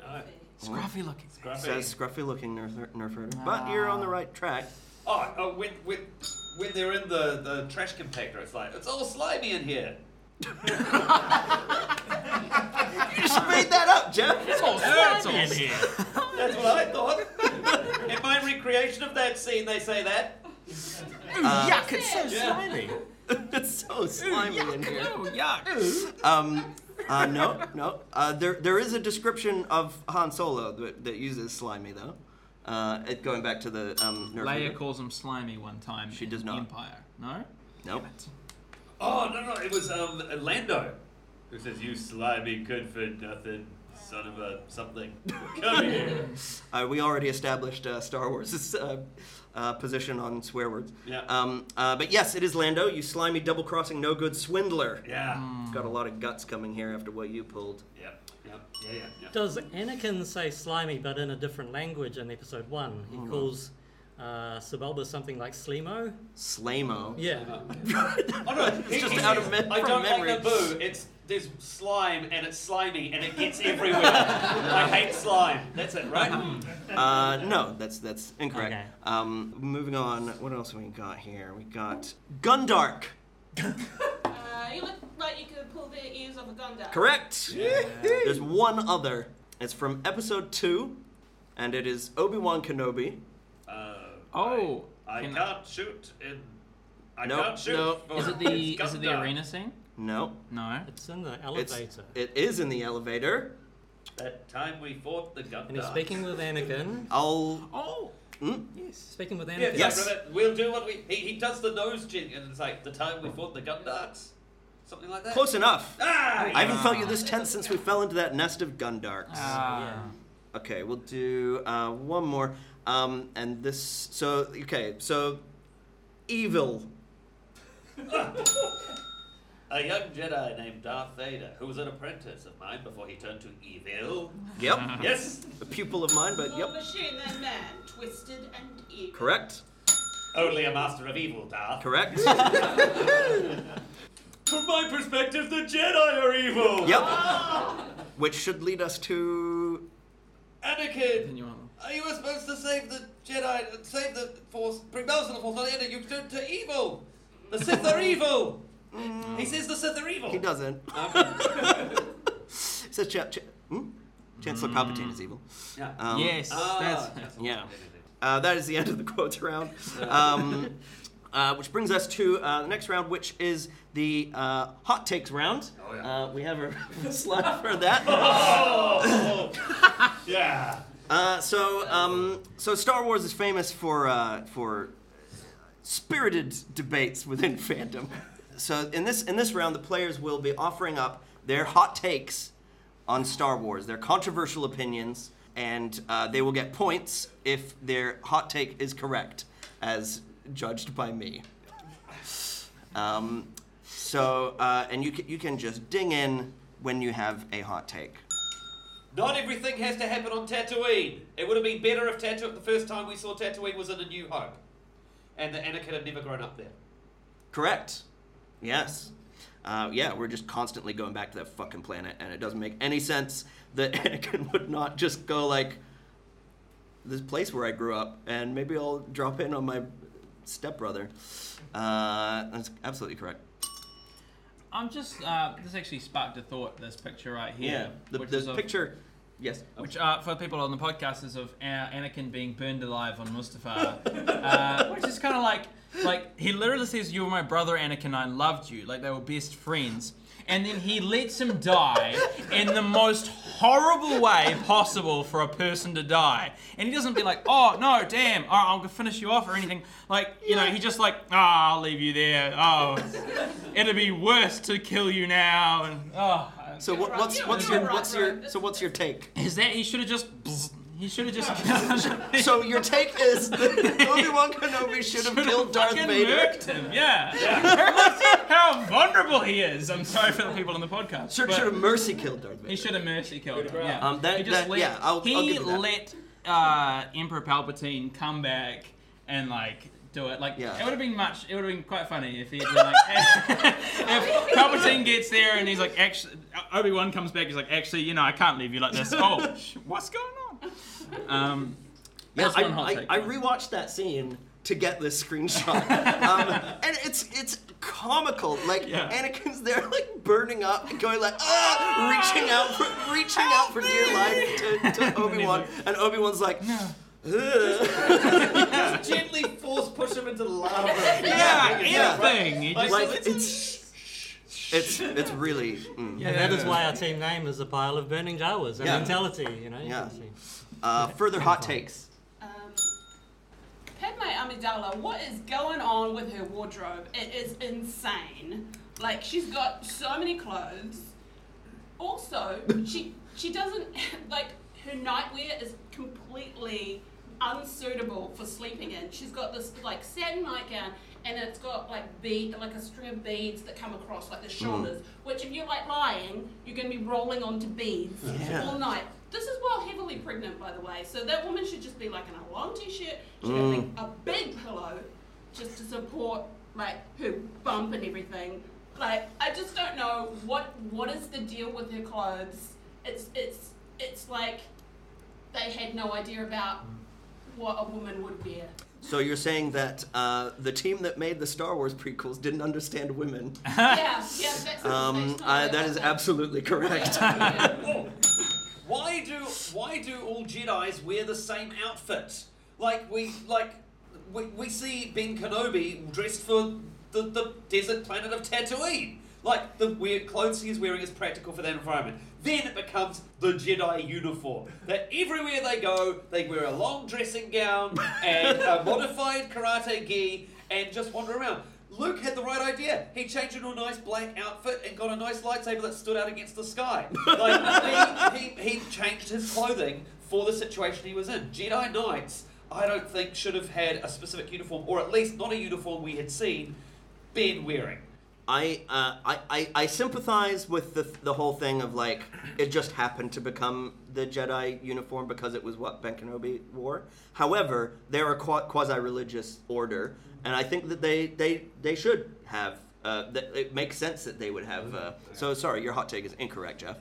No. Scruffy looking. Scruffy. Says scruffy looking nerf, nerf herder. Ah. But you're on the right track. Oh, oh when, when, when they're in the, the trash compactor, it's like, it's all slimy in here. *laughs* You just made that up, Jeff. It's all And slimy. here. That's what I thought. in my recreation of that scene, they say that. Uh, Yuck, it's so Yeah. slimy. *laughs* it's so slimy in here. Oh, yuck. Um, uh, no, no. Uh, there, there is a description of Han Solo that, that uses slimy, though. Uh, it, going back to the um, nerf Leia herder. calls him slimy one time. She in does not. Empire. No? Nope. Oh, no, no, it was um, Lando who says, You slimy, good for nothing, son of a something. Come here. *laughs* Uh, we already established uh, Star Wars' uh, uh, position on swear words. Yeah. Um, uh, but yes, it is Lando, you slimy, double crossing, no good swindler. Yeah. You've got a lot of guts coming here after what you pulled. Yep, yep, yeah, yeah, yeah. Does Anakin say slimy but in a different language in episode one? He Hmm. calls uh, Sebulba something like Slimo? Slamo. Yeah. *laughs* Oh no, it's just out of says, me- I from don't memory." like Naboo. It's there's slime and it's slimy and it gets everywhere. I hate slime. That's it, right? Uh, no, that's that's incorrect. Okay. Um, moving on, what else we got here? We got Gundark. *laughs* Uh, you look like you could pull the ears off a Gundark. Correct. There's one other. It's from episode two, and it is Obi Wan Kenobi. Oh. I, I can- can't shoot in. I Nope, can't shoot. nope. for Is it *laughs* the it's is it the Gundark. arena scene? No, No. It's in the it's elevator. it is in the elevator. That time we fought the gun. and he's speaking with Anakin. I'll. Oh. Mm, Yes. Speaking with Yeah, Anakin. Yes. yes. We'll do what we. He, he does the nose jig, and it's like the time we fought the Gundarks, something like that. close enough. Ah, I haven't felt you this tense since we fell into that nest of Gundarks. Ah. Okay, we'll do uh, one more. Um, and this. So okay, so evil. A young Jedi named Darth Vader, who was an apprentice of mine before he turned to evil. Yep, *laughs* Yes, a pupil of mine, but yep. More yep, machine than man, twisted and evil. correct, only a master of evil, Darth. correct. *laughs* From my perspective, the Jedi are evil. Yep. Which should lead us to. Anakin, Continue on. are you were supposed to save the Jedi, save the Force, bring those to the Force, not the end, you turned to evil. The Sith are evil. He says the Sith are evil. He doesn't. Okay. *laughs* says Ch- Ch- hmm? Chancellor Palpatine is evil. yeah. Um, yes, Ah, that's. Yeah. Uh, that is the end of the *laughs* quotes round. Um, uh, which brings us to uh, the next round, which is the uh, hot takes round. Oh, yeah. uh, we have a *laughs* slide for that. Oh, yeah. Uh, so, um, so Star Wars is famous for uh, for spirited debates within *laughs* fandom. So in this in this round, the players will be offering up their hot takes on Star Wars, their controversial opinions, and uh, they will get points if their hot take is correct, as judged by me. Um, so, uh, and you can, you can just ding in when you have a hot take. Not everything has to happen on Tatooine. It would have been better if Tatooine, the first time we saw Tatooine was in A New Hope, and that Anakin had never grown up there. Correct. Yes. Uh, yeah, we're just constantly going back to that fucking planet, and it doesn't make any sense that *laughs* Anakin would not just go like this place where I grew up, and maybe I'll drop in on my stepbrother. Uh, that's absolutely correct. I'm just. Uh, this actually sparked a thought. This picture right here. the, which the is of- picture. Yes. Which, uh, for people on the podcast, is of Anakin being burned alive on Mustafar, *laughs* uh, which is kind of like, like he literally says, "You were my brother, Anakin. I loved you." Like they were best friends, and then he lets him die in the most horrible way possible for a person to die. And he doesn't be like, "Oh no, damn, all right, I'll go finish you off" or anything. Like, you know, he just like, "Ah, I'll leave you there. Oh, it'd be worse to kill you now." And oh. So what, what's what's your what's your so what's your take? Is that he should have just he should have just *laughs* So your take is that Obi Wan Kenobi should have killed Darth fucking Vader. murked him. Yeah. How vulnerable he is. I'm sorry for the people on the podcast. Should, should have mercy killed Darth Vader. he should have mercy killed him. Yeah. Um, that- he just that- let, yeah, I'll- I'll he give you that. let uh, Emperor Palpatine come back and like do it. Like Yeah. it would have been much. It would have been quite funny if he had been like, *laughs* if Palpatine gets there and he's like, actually, Obi Wan comes back. He's like, actually, you know, I can't leave you like this. *laughs* Oh, what's going on? *laughs* Um, Yeah, I, I, take. I rewatched that scene to get this screenshot, *laughs* um, and it's it's comical. Like Yeah. Anakin's there, like burning up, and going like ah, reaching out, for, reaching out for dear life to, to Obi *laughs* Wan, and Obi Wan's like, no. just Gently force push him into the lava. yeah, Yeah. anything. He just like it's it's it's really mm. Yeah. And that is why our team name is a pile of burning Jawas. A Yeah. mentality, you know. You Yeah. can uh, further hot takes. Um, Padme Amidala, what is going on with her wardrobe? It is insane. Like she's got so many clothes. Also, she she doesn't *laughs* like her nightwear is completely unsuitable for sleeping in. She's got this like satin nightgown and it's got like bead like a string of beads that come across like the shoulders, which if you're like lying, you're gonna be rolling onto beads Yeah. all night. This is while heavily pregnant, by the way. So that woman should just be like in a long t-shirt. She Mm. should have a big pillow, just to support like her bump and everything. Like I just don't know what what is the deal with her clothes. It's it's it's like they had no idea about what a woman would wear. So you're saying that uh, the team that made the Star Wars prequels didn't understand women? *laughs* yeah, yeah, that's, Um, I, right that about is absolutely correct. Yeah. Whoa. *laughs* Why do why do all Jedi's wear the same outfit? Like we like we, we see Ben Kenobi dressed for the, the desert planet of Tatooine. Like the weird clothes he's wearing is practical for that environment. Then it becomes the Jedi uniform. That everywhere they go, they wear a long dressing gown and a *laughs* modified karate gi and just wander around. Luke had the right idea. He changed into a nice black outfit and got a nice lightsaber that stood out against the sky. Like *laughs* he, he, he changed his clothing for the situation he was in. Jedi Knights, I don't think should have had a specific uniform, or at least not a uniform we had seen Ben wearing. I, uh, I, I, I sympathize with the, the whole thing of like it just happened to become the Jedi uniform because it was what Ben Kenobi wore. However, they're a quasi-religious order, and I think that they they, they should have. Uh, it makes sense that they would have. Uh, so sorry, your hot take is incorrect, Jeff.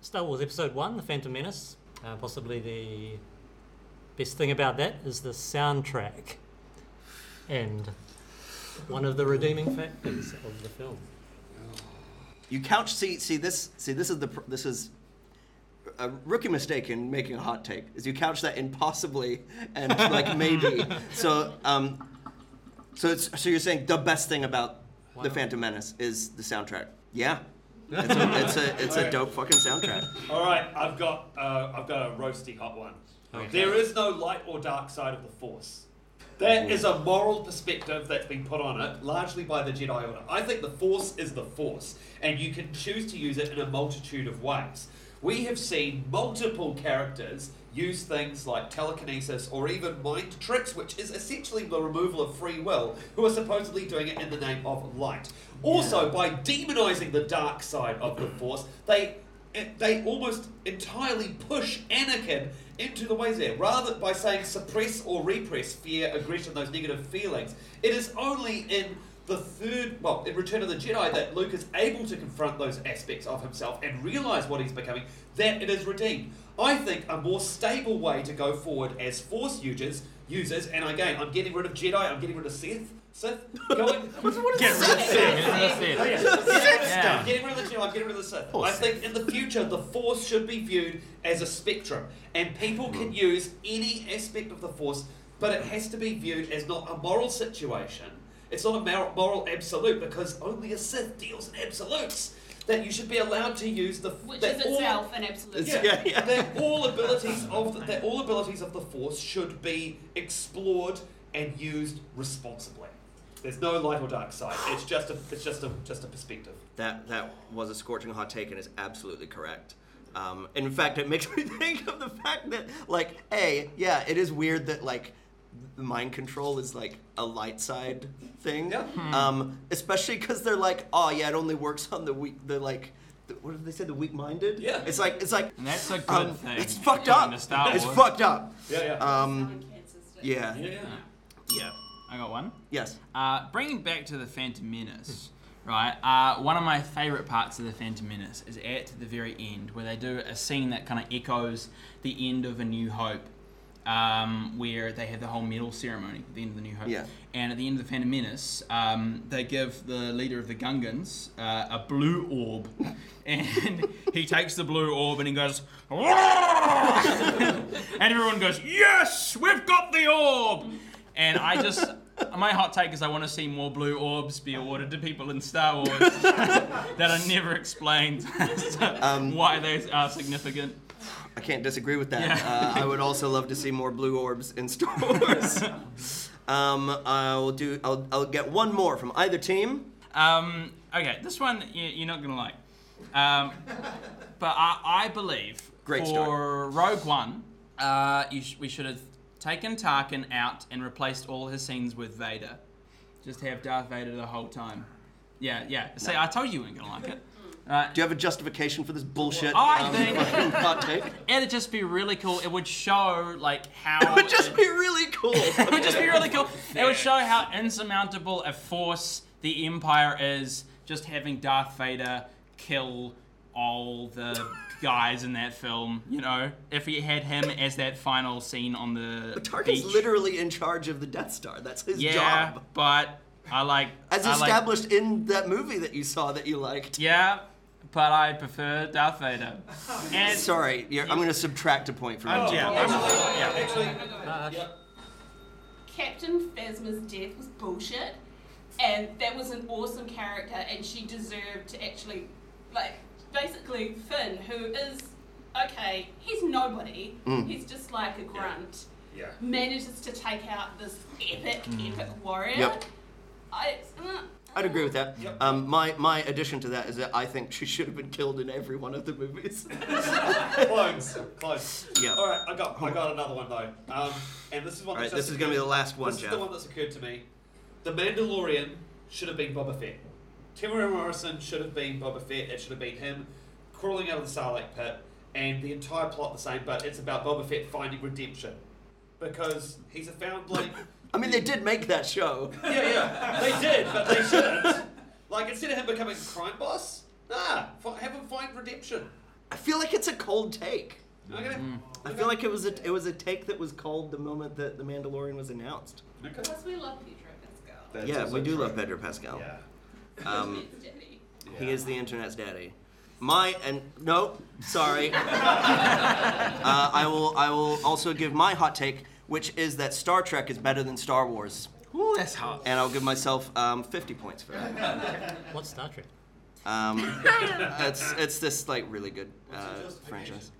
Star Wars Episode 1, The Phantom Menace. Uh, possibly the best thing about that is the soundtrack. And one of the redeeming factors of the film. You couch see see this see this is the pr- this is a rookie mistake in making a hot take is you couch that in possibly and like maybe. *laughs* So um, so it's so you're saying the best thing about the Phantom Menace is the soundtrack? Yeah, *laughs* it's a it's a, it's a Okay. dope fucking soundtrack. All right, I've got uh, I've got a roasty hot one. Okay. There is no light or dark side of the Force. That is a moral perspective that's been put on it, largely by the Jedi Order. I think the Force is the Force, and you can choose to use it in a multitude of ways. We have seen multiple characters use things like telekinesis or even mind tricks, which is essentially the removal of free will, who are supposedly doing it in the name of light. Also, by demonizing the dark side of the Force, they they almost entirely push Anakin into the ways there. Rather by saying suppress or repress fear, aggression, those negative feelings, it is only in the third, well, in Return of the Jedi, that Luke is able to confront those aspects of himself and realize what he's becoming, that it is redeemed. I think a more stable way to go forward as Force users, users, and again, I'm getting rid of Jedi, I'm getting rid of Sith, Sith, *laughs* going, Get rid of Sith. Get rid of Sith. Oh, yeah. I'm getting rid of the Jedi, getting rid of the Sith. I think in the future the Force should be viewed as a spectrum, and people can hmm. use any aspect of the Force, but it has to be viewed as not a moral situation. It's not a moral absolute because only a Sith deals in absolutes. That you should be allowed to use the Which that is all- itself an absolute. yeah, Yeah, yeah. That all abilities *laughs* of the, that all abilities of the Force should be explored and used responsibly. There's no light or dark side. It's just a it's just a just a perspective. That that was a scorching hot take and is absolutely correct. Um, in fact, it *laughs* makes me think of the fact that, like, a yeah, it is weird that like mind control is like a light side thing. Yeah. Um, especially because they're like, oh yeah, it only works on the weak, the like. What did they say? The weak-minded. Yeah. It's like it's like. And that's a good um, thing. It's fucked up. It's fucked up. Yeah, yeah. Um, Selling yeah. yeah, yeah. I got one. Yes. Uh, bringing back to the Phantom Menace, *laughs* right? Uh, one of my favourite parts of the Phantom Menace is at the very end, where they do a scene that kind of echoes the end of A New Hope, um, where they have the whole medal ceremony at the end of the New Hope. Yeah. And at the end of the Phantom Menace, um, they give the leader of the Gungans uh, a blue orb, *laughs* and he takes the blue orb and he goes, *laughs* and everyone goes, "Yes, we've got the orb!" And I just, my hot take is I want to see more blue orbs be awarded to people in Star Wars *laughs* that are never explained *laughs* Um, why they are significant. I can't disagree with that. Yeah. Uh, I would also love to see more blue orbs in Star *laughs* Wars. um, I'll do. I'll, I'll get one more from either team. Um, okay, this one you, you're not gonna like, um, but I, I believe Great for start. Rogue One, uh, you sh- we should have taken Tarkin out and replaced all his scenes with Vader. Just have Darth Vader the whole time. Yeah, yeah. See, I told you you weren't gonna like it. Right. *laughs* Do you have a justification for this bullshit? I um, think- *laughs* fucking. It'd just be really cool. It would show like how *laughs* It would just be really cool. it would just be really cool. It would show how insurmountable a force the Empire is. Just having Darth Vader kill all the guys in that film. You know, if he had him as that final scene on the But Tarkin's beach. literally in charge of the Death Star. That's his yeah, job. but I like As I like- established in that movie that you saw that you liked. yeah, but I prefer Darth Vader. *laughs* And Sorry, you're, I'm going to subtract a point from I'm- you. yeah, I'm- Actually, Uh. Captain Phasma's death was bullshit, and that was an awesome character, and she deserved to actually, like, basically Finn, who is okay, he's nobody, Mm. he's just like a grunt, Yeah. manages to take out this epic, epic warrior. Yep. I, uh, I'd agree with that. Yep. Um, my, my addition to that is that I think she should have been killed in every one of the movies. *laughs* Close, close. Yeah. All right, I got I got another one though. Um, and this is one. All right, that's this just is going to be the last one, This Jeff. is the one that's occurred to me. The Mandalorian should have been Boba Fett. Temuera Morrison should have been Boba Fett. It should have been him crawling out of the Sarlacc pit, and the entire plot the same, but it's about Boba Fett finding redemption because he's a foundling. *laughs* I mean, they did make that show. yeah, yeah, they did, but they shouldn't. Like instead of him becoming a crime boss, nah, fi- have him find redemption. I feel like it's a cold take. Okay. Mm-hmm. I feel like it was a it was a take that was called the moment that the Mandalorian was announced. Okay. plus we love Pedro Pascal. That's yeah, we do true. love Pedro Pascal. Yeah. Um, He is the internet's daddy. My and no, sorry. *laughs* uh, I will. I will also give my hot take, which is that Star Trek is better than Star Wars, Ooh, that's hot. and I'll give myself um, 50 points for that. What's Star Trek? Um, *laughs* it's it's this like really good uh, franchise.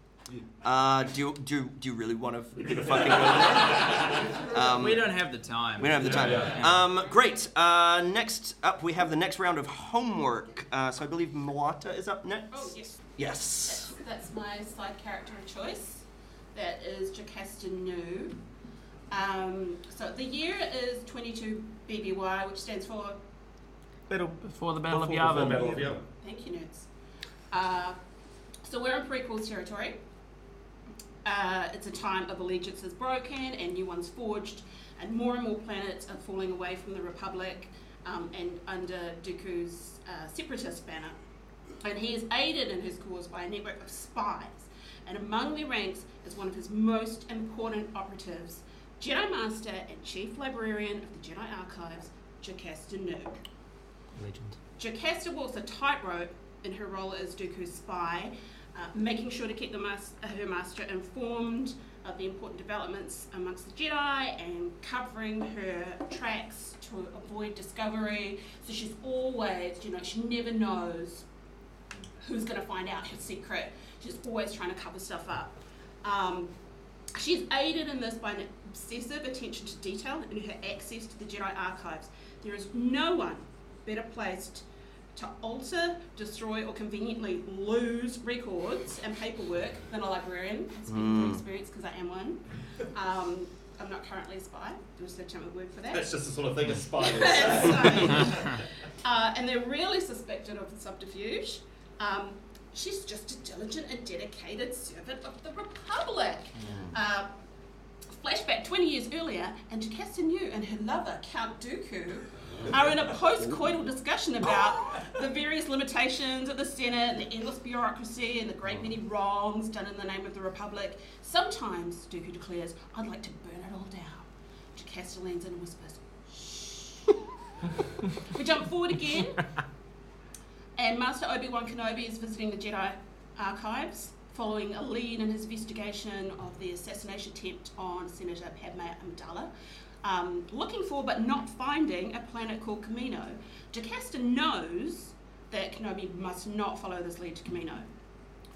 Uh, do you do you- do you really want to get a fucking go? Um, we don't have the time. We don't have the time. Um, great. Uh, next up, we have the next round of homework. Uh, so I believe Moata is up next. Oh, yes. Yes. That's, that's my side character of choice. That is Jocasta Nu. Um, so the year is 22 BBY, which stands for Battle Before the Battle of Before the Battle of Yavin. Thank you, nerds. Uh, so we're in prequels territory. Uh, it's a time of allegiances broken and new ones forged, and more and more planets are falling away from the Republic um, and under Dooku's uh, separatist banner. And he is aided in his cause by a network of spies. And among their ranks is one of his most important operatives, Jedi Master and Chief Librarian of the Jedi Archives, Jocasta Nook. Legend. Jocasta walks a tightrope in her role as Dooku's spy, uh, making sure to keep her master informed of the important developments amongst the Jedi and covering her tracks to avoid discovery. So she's always, you know, she never knows who's going to find out her secret. She's always trying to cover stuff up. Um, She's aided in this by an obsessive attention to detail and her access to the Jedi archives. There is no one better placed to alter, destroy, or conveniently lose records and paperwork than a librarian. I speak from experience because I am one. Um, I'm not currently a spy. There was no term of word for that. That's just the sort of thing a spy *laughs* is. That's, *laughs* uh, and they're really suspected of subterfuge. Um, she's just a diligent and dedicated servant of the Republic. Uh, flashback 20 years earlier, and Jocasta Nu and her lover, Count Dooku, are in a post-coital discussion about the various limitations of the Senate, the endless bureaucracy, and the great many wrongs done in the name of the Republic. Sometimes, Dooku declares, I'd like to burn it all down. Jocasta leans in and whispers, shh. *laughs* we jump forward again, and Master Obi Wan Kenobi is visiting the Jedi archives following a lead in his investigation of the assassination attempt on Senator Padme Amidala. Um, looking for but not finding a planet called Camino, Jocasta knows that Kenobi must not follow this lead to Camino.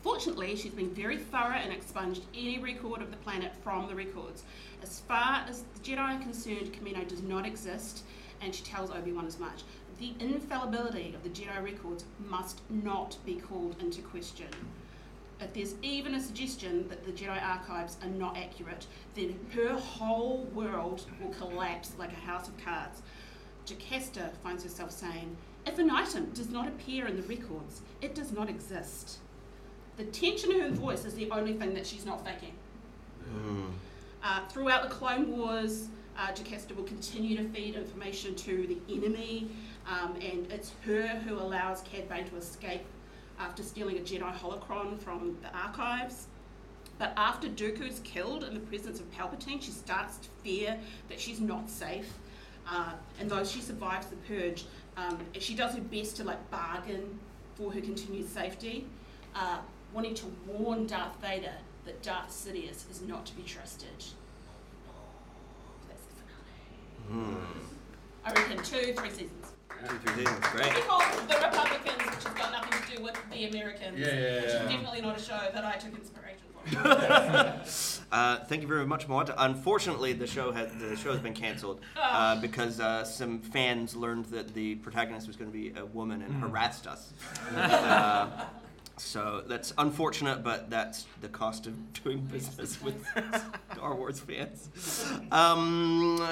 Fortunately, she's been very thorough and expunged any record of the planet from the records. As far as the Jedi are concerned, Camino does not exist, and she tells Obi-Wan as much. The infallibility of the Jedi records must not be called into question. If there's even a suggestion that the Jedi archives are not accurate, then her whole world will collapse like a house of cards. Jocasta finds herself saying, if an item does not appear in the records, it does not exist. The tension in her voice is the only thing that she's not faking. Uh, throughout the Clone Wars, uh, Jocasta will continue to feed information to the enemy, um, and it's her who allows Cad Bane to escape after stealing a Jedi holocron from the archives. But after Dooku is killed in the presence of Palpatine, she starts to fear that she's not safe. Uh, and though she survives the purge, um, she does her best to like bargain for her continued safety, uh, wanting to warn Darth Vader that Darth Sidious is not to be trusted. That's the finale. I reckon two, three seasons. Two, three. Great. It's called The Republicans, which has got nothing to do with The Americans. Yeah, yeah, Which is definitely not a show that I took inspiration from. Uh, thank you very much, Moata. Unfortunately, the show has the show has been canceled uh, because uh, some fans learned that the protagonist was going to be a woman and harassed us. So that's unfortunate, but that's the cost of doing business with *laughs* Star Wars fans. Um,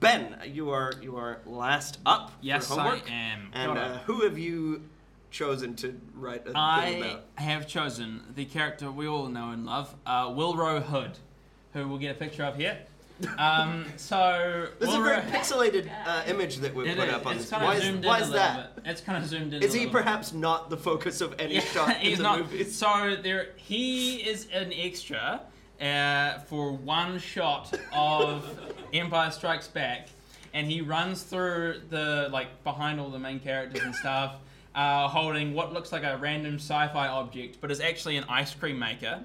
ben, you are you are last up Yes, for homework. I am. And uh, who have you chosen to write a thing about? I have chosen the character we all know and love, uh, Willrow Hood, who we'll get a picture of here. Um, so This is a very pixelated uh, image that we It put is. up on this. Why is, why is that? bit. It's kind of zoomed in. Is he little bit. perhaps not the focus of any shot in *laughs* he's the not. movies? So there, he is an extra uh, for one shot of *laughs* Empire Strikes Back, and he runs through the like behind all the main characters and stuff, uh, holding what looks like a random sci-fi object, but is actually an ice cream maker,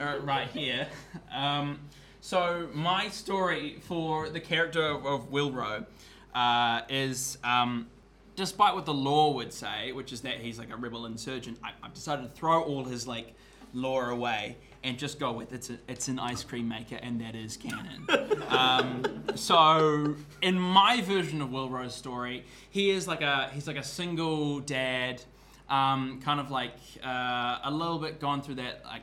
uh, right here. Um, so my story for the character of, Willrow uh, is. Um, despite what the law would say, which is that he's like a rebel insurgent, I, I've decided to throw all his like law away and just go with it's a, it's an ice cream maker and that is canon. *laughs* um, so in my version of Willrow's story, he is like a he's like a single dad, um, kind of like uh, a little bit gone through that like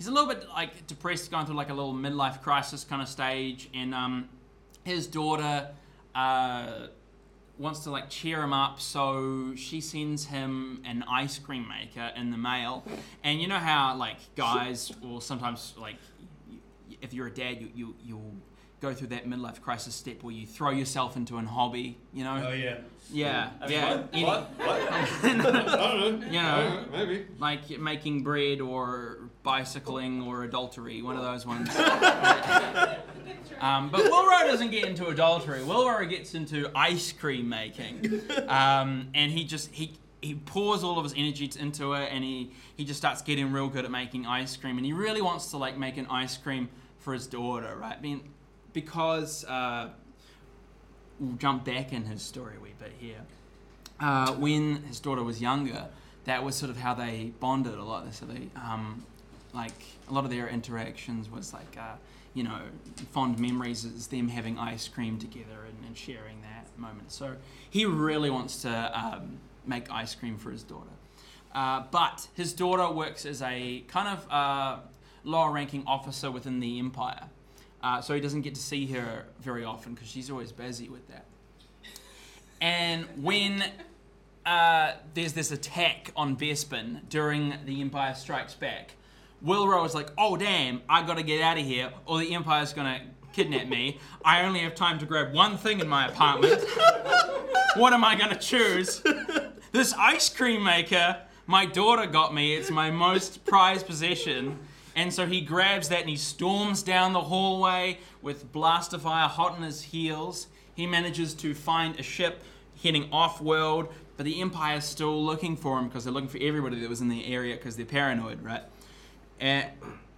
he's a little bit like depressed, going through like a little midlife crisis kind of stage, and um, his daughter. Uh, wants to like cheer him up, so she sends him an ice cream maker in the mail. And you know how like guys will sometimes like, if you're a dad, you you you'll go through that midlife crisis step where you throw yourself into an hobby. You know? Oh yeah. Yeah, yeah. Any- What? What? *laughs* I don't know. You know. maybe. like making bread or bicycling or adultery, one of those ones. *laughs* *laughs* Um, but Willrow doesn't get into adultery. Willrow gets into ice cream making, um, and he just he he pours all of his energy into it, and he he just starts getting real good at making ice cream, and he really wants to like make an ice cream for his daughter, right? I mean, because uh, we'll jump back in his story a wee bit here. Uh, when his daughter was younger, that was sort of how they bonded a lot. So they, um, like, a lot of their interactions was like, uh, you know, fond memories is them having ice cream together and, and sharing that moment. So he really wants to um, make ice cream for his daughter. Uh, but his daughter works as a kind of uh, lower ranking officer within the Empire. Uh, so he doesn't get to see her very often because she's always busy with that. And when uh, there's this attack on Bespin during the Empire Strikes Back, Willrow is like, oh damn, I gotta get out of here or the Empire's gonna kidnap me. I only have time to grab one thing in my apartment. what am I gonna choose? This ice cream maker my daughter got me. It's my most prized possession. And so he grabs that and he storms down the hallway with blaster fire hot on his heels. He manages to find a ship heading off world, but the Empire's still looking for him because they're looking for everybody that was in the area because they're paranoid, right? And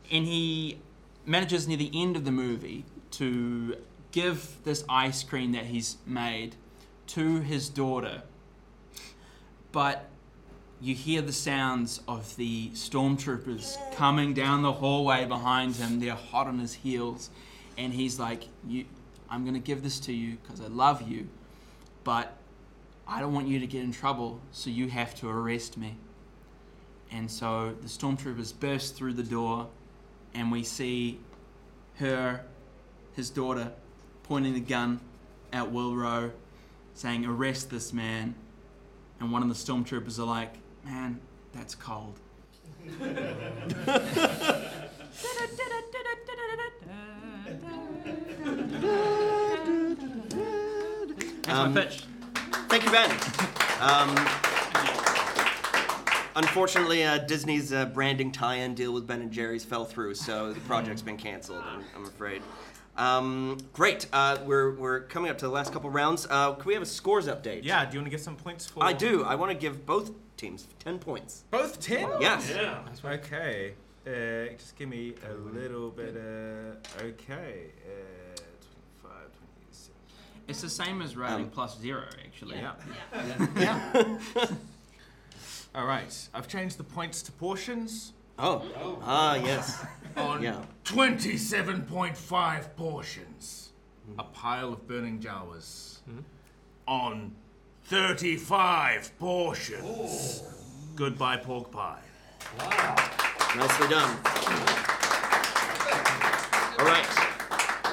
he manages near the end of the movie to give this ice cream that he's made to his daughter. But you hear the sounds of the stormtroopers coming down the hallway behind him. They're hot on his heels. And he's like, I'm going to give this to you because I love you, but I don't want you to get in trouble, so you have to arrest me. And so the stormtroopers burst through the door, and we see her, his daughter, pointing the gun at Willrow, saying, Arrest this man. And one of the stormtroopers are like, Man, that's cold. Um. Thank you, Ben. Um, unfortunately, uh, Disney's uh, branding tie-in deal with Ben and Jerry's fell through, so the project's been canceled. I'm, I'm afraid. Um, great. Uh, we're we're coming up to the last couple rounds. Uh, can we have a scores update? Yeah, do you want to get some points for? I do. I want to give both teams ten points. Both ten? Yes. Yeah. Okay. Uh, just give me a little bit. Uh, okay. Uh, 25, 27. It's the same as rating Um, plus zero, actually. Yeah. Yeah. *laughs* All right. I've changed the points to portions. Oh. Oh. Ah, yes. *laughs* On Yeah. 27.5 portions. A pile of burning Jawas. On 35 portions. Goodbye, pork pie. Wow. Nicely done. All right.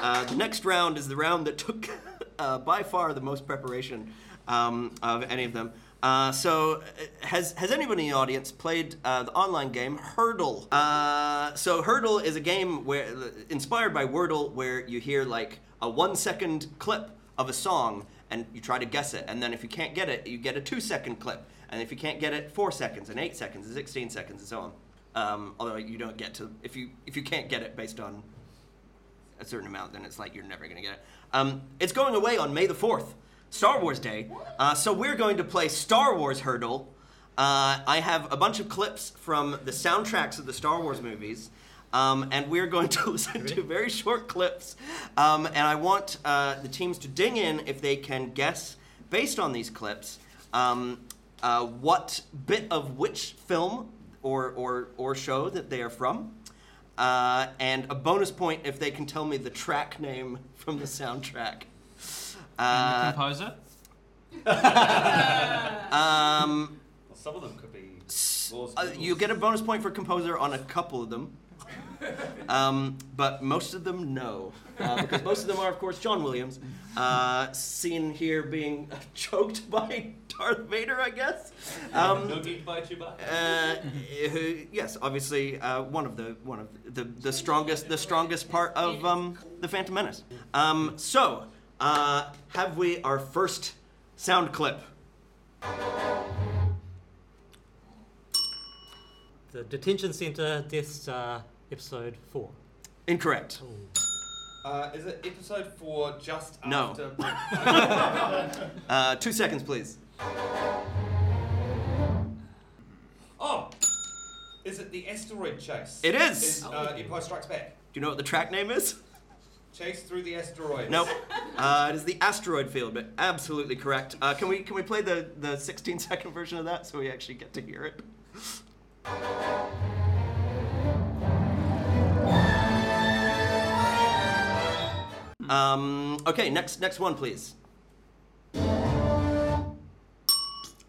Uh, the next round is the round that took *laughs* uh, by far the most preparation um, of any of them. Uh, so, uh, has has anybody in the audience played uh, the online game Heardle? Uh, so, Heardle is a game where inspired by Wordle, where you hear like a one second clip of a song and you try to guess it, and then if you can't get it, you get a two second clip, and if you can't get it, four seconds, and eight seconds, and sixteen seconds, and so on. Um, although you don't get to if you if you can't get it based on a certain amount, then it's like you're never gonna get it. Um, it's going away on May the fourth, Star Wars Day. Uh, so we're going to play Star Wars Heardle. Uh, I have a bunch of clips from the soundtracks of the Star Wars movies. Um, and we're going to *laughs* listen to very short clips. Um, and I want uh, the teams to ding in if they can guess, based on these clips, um, uh, what bit of which film or, or, or show that they are from. Uh, and a bonus point if they can tell me the track name *laughs* from the soundtrack. And the Uh, composer? *laughs* um, Well, some of them could be. s- uh, you get a bonus point for composer on a couple of them. Um, but most of them, no. Uh, because most of them are, of course, John Williams. Uh, seen here being *laughs* choked by Darth Vader, I guess. Um, no need by Chewbacca. uh, who, yes, obviously uh, one of the one of the, the strongest the strongest part of um, the Phantom Menace. Um, so, uh, have we our first sound clip? The detention center, Death Star, episode four. Incorrect. Uh, is it episode four just No. after? *laughs* *laughs* Uh, two seconds, please. oh! Is it the asteroid chase? It is. Is, uh, Empire Strikes Back. Do you know what the track name is? Chase through the asteroids. Nope. Uh, it is the asteroid field, but absolutely correct. Uh, can we can we play the the 16 *laughs* second version of that so we actually get to hear it? Um, okay, next next one, please.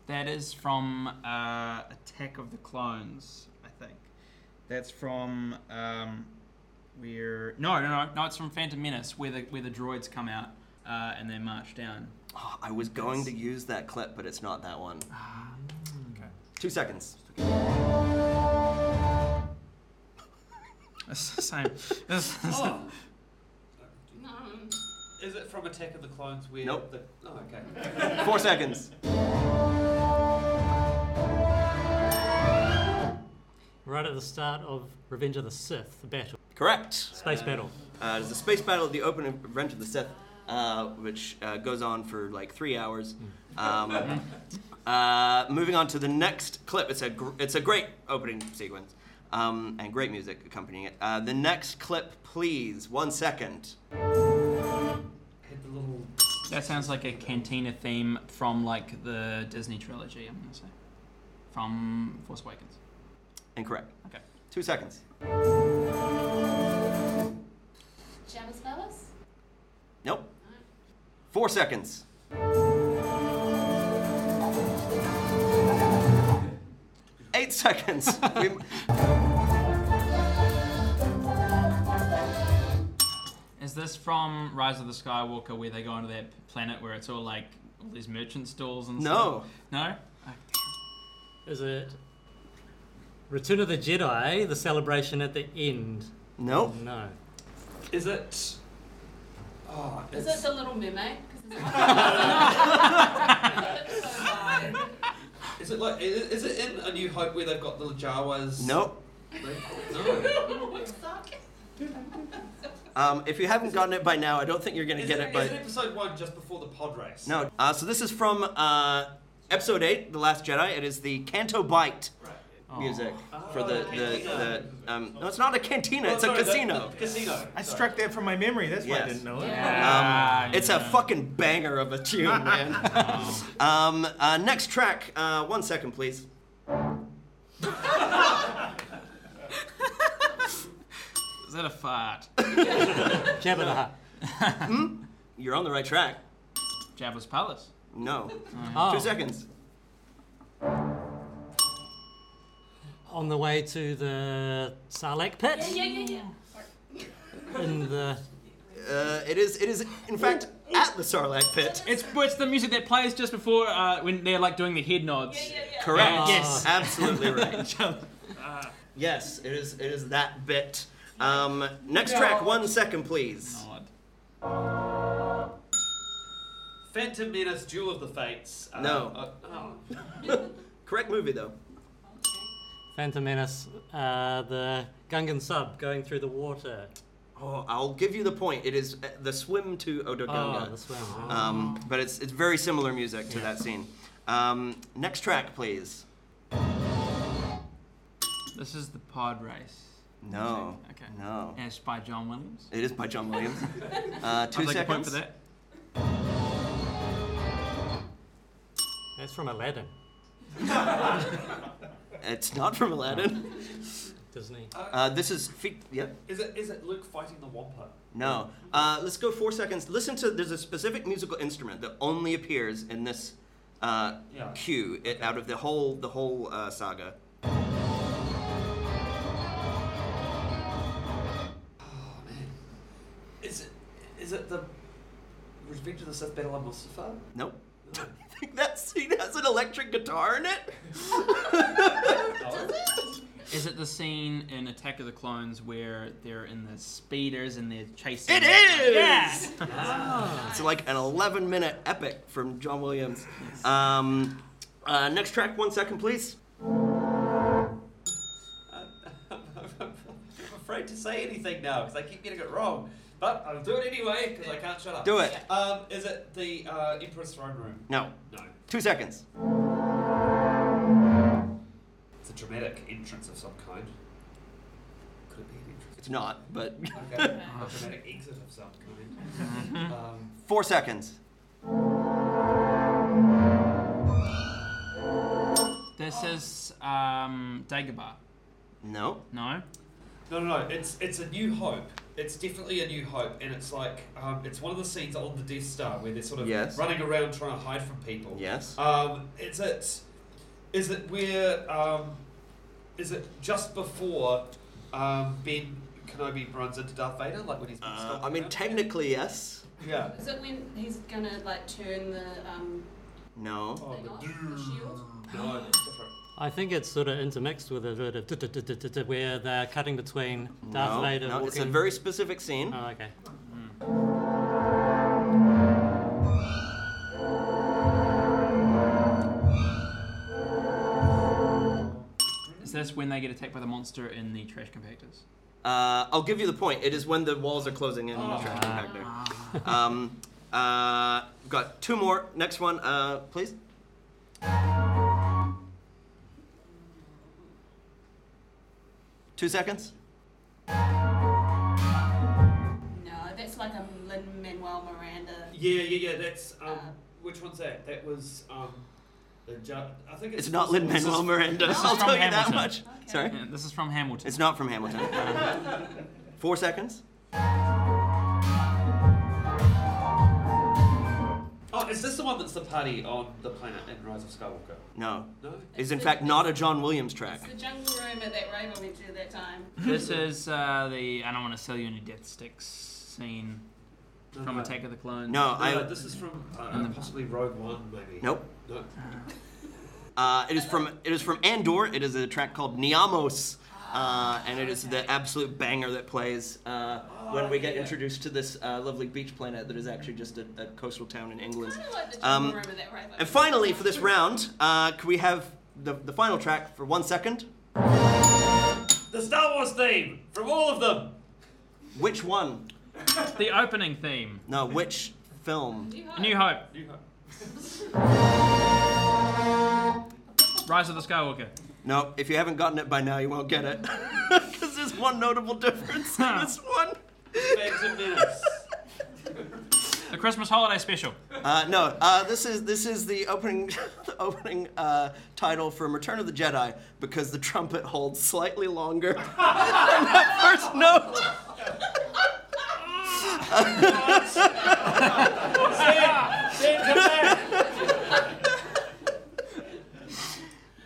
That is from uh, Attack of the Clones, I think. That's from um, where? No, no, no, no. It's from Phantom Menace, where the where the droids come out uh, and they march down. Oh, I was going to use that clip, but it's not that one. Okay. Two seconds. It's the same. It's the same. Oh! No. Is it from Attack of the Clones where Nope. the. Oh, okay. *laughs* Four seconds. Right at the start of Revenge of the Sith, the battle, Correct. space battle. Uh, there's a space battle at the opening of Revenge of the Sith, uh, which uh, goes on for like three hours. Um, *laughs* uh, moving on to the next clip. It's a gr- it's a great opening sequence um, and great music accompanying it. Uh, the next clip, please. One second. Had the little. That sounds like a cantina theme from like the Disney trilogy. I'm gonna say from Force Awakens. Incorrect. Okay. Two seconds. Jabba's Palace? Nope. Four seconds. Eight seconds. We- *laughs* Is this from Rise of the Skywalker, where they go onto that planet where it's all like all these merchant stalls and no. stuff? No. Oh, Is it Return of the Jedi, the celebration at the end? Nope. No. Is it. Oh, Is it's, it the Little Mermaid? 'Cause it's so *laughs* bad. *laughs* is it like. Is, is it in A New Hope where they've got the Jawas? Nope. No. Um, if you haven't gotten it by now, I don't think you're gonna Is get it, it. But is it episode one just before the pod race? No. Uh, so this is from uh, episode eight, The Last Jedi. It is the Canto Bight Oh. Music for Oh, the the, the um, no, it's not a cantina. Oh, It's sorry, a casino. the casino. I struck that from my memory. That's why I Yes. didn't know it. Yeah. Um, it's a fucking banger of a tune, *laughs* man. Oh. um, uh, next track. Uh, one second, please. *laughs* Is that a fart? *laughs* Jabba the Hutt. You're on the right track. Jabba's palace. No. Two seconds. On the way to the Sarlacc pit Yeah, yeah, yeah, yeah. In the Uh, it is. It is. In fact, at the Sarlacc pit. It's it's the music that plays just before uh, when they're like doing the head nods. Yeah, yeah, yeah. Correct. Ah. Yes. Absolutely *laughs* right. yes, it is. It is that bit. Um, next track. One second, please. Nod. Phantom Menace, Duel of the Fates. Uh, No. uh, oh. *laughs* Correct movie though. Phantom Menace, uh, the Gungan sub going through the water. Oh, I'll give you the point. It is uh, the swim to Otoh Gunga. Oh, the swim. Um, but it's it's very similar music to that scene. Um, next track, please. This is the pod race. No. Okay. No. And it's by John Williams. It is by John Williams. *laughs* Uh, 2 I'll take a point for that. That's from Aladdin. *laughs* It's not from Aladdin. Disney. Uh, this is fe- yeah. Is it is it Luke fighting the Wampa? No. Uh, let's go four seconds. Listen to. There's a specific musical instrument that only appears in this uh, Yeah. cue it, out of the whole the whole uh, saga. Oh man. Is it is it the Revenge of the Sith Battle of Mustafar? Nope. I think *laughs* that scene has an electric guitar in it. *laughs* Is it the scene in Attack of the Clones where they're in the speeders and they're chasing? It is. Yeah. It's like an 11 minute epic from John Williams. Um, uh, next track, one second, please. *laughs* I'm afraid to say anything now because I keep getting it wrong. But I'll do it anyway because I can't shut up. Do it. Um, is it the uh, Emperor's Throne Room? No. No. Two seconds. It's a dramatic entrance of some kind. Could it be an entrance? It's not, but Okay. *laughs* a dramatic exit of some kind. Um, four seconds. This is um, Dagobah. No. No. no, no, no. It's it's a New Hope. It's definitely a New Hope, and it's like um, it's one of the scenes on the Death Star where they're sort of Yes. running around trying to hide from people. Yes. Um, is it is it where um, is it just before um, Ben Kenobi runs into Darth Vader, like when he's been Uh, I mean, around? technically, yes. yeah. Is it when he's gonna like turn the um No. Oh, the off, the shield? No, it's *gasps* different. *laughs* I think it's sort of intermixed with a bit of where they're cutting between Darth no. Vader no. walking. It's a very specific scene. Oh, okay. Is this when they get attacked by the monster in the trash compactors? Uh, I'll give you the point. It is when the walls are closing in on the trash compactor. Um, uh, got two more. Next one, uh, please. Two seconds. No, that's like a Lin Manuel Miranda. Yeah, yeah, yeah. That's um, Uh, which one's that? That was um, the ju- I think it's, It's not Lin Manuel Miranda. *laughs* This is I'll from tell you that much. Okay. Sorry. Yeah, this is from Hamilton. It's not from Hamilton. *laughs* Four seconds. Is this the one that's the party on the planet in Rise of Skywalker? No. No. Is in fact not a John Williams track. It's the jungle room that Raven went to that time. *laughs* This is uh, the I don't want to sell you any death sticks scene No, from no. Attack of the Clones. No, No, I. this is from uh, And possibly Rogue One, maybe. Nope. No. Uh, it is from it is from Andor. It is a track called Niamos, uh, and it is the absolute banger that plays uh, when we get introduced to this uh, lovely beach planet that is actually just a, a coastal town in England. Kind of like the jungle Um, room of that Raven. And finally, for this round, uh, can we have the, the final track for one second? The Star Wars theme from all of them. Which one? The opening theme. No, which film? New Hope. A New Hope. New Hope. Rise of the Skywalker. No, if you haven't gotten it by now, you won't get it. *laughs* Because there's one notable difference in this one. Phantom Menace. The Christmas holiday special. Uh, no, uh, this is this is the opening *laughs* the opening uh, title from Return of the Jedi because the trumpet holds slightly longer *laughs* than that first note. Send him back.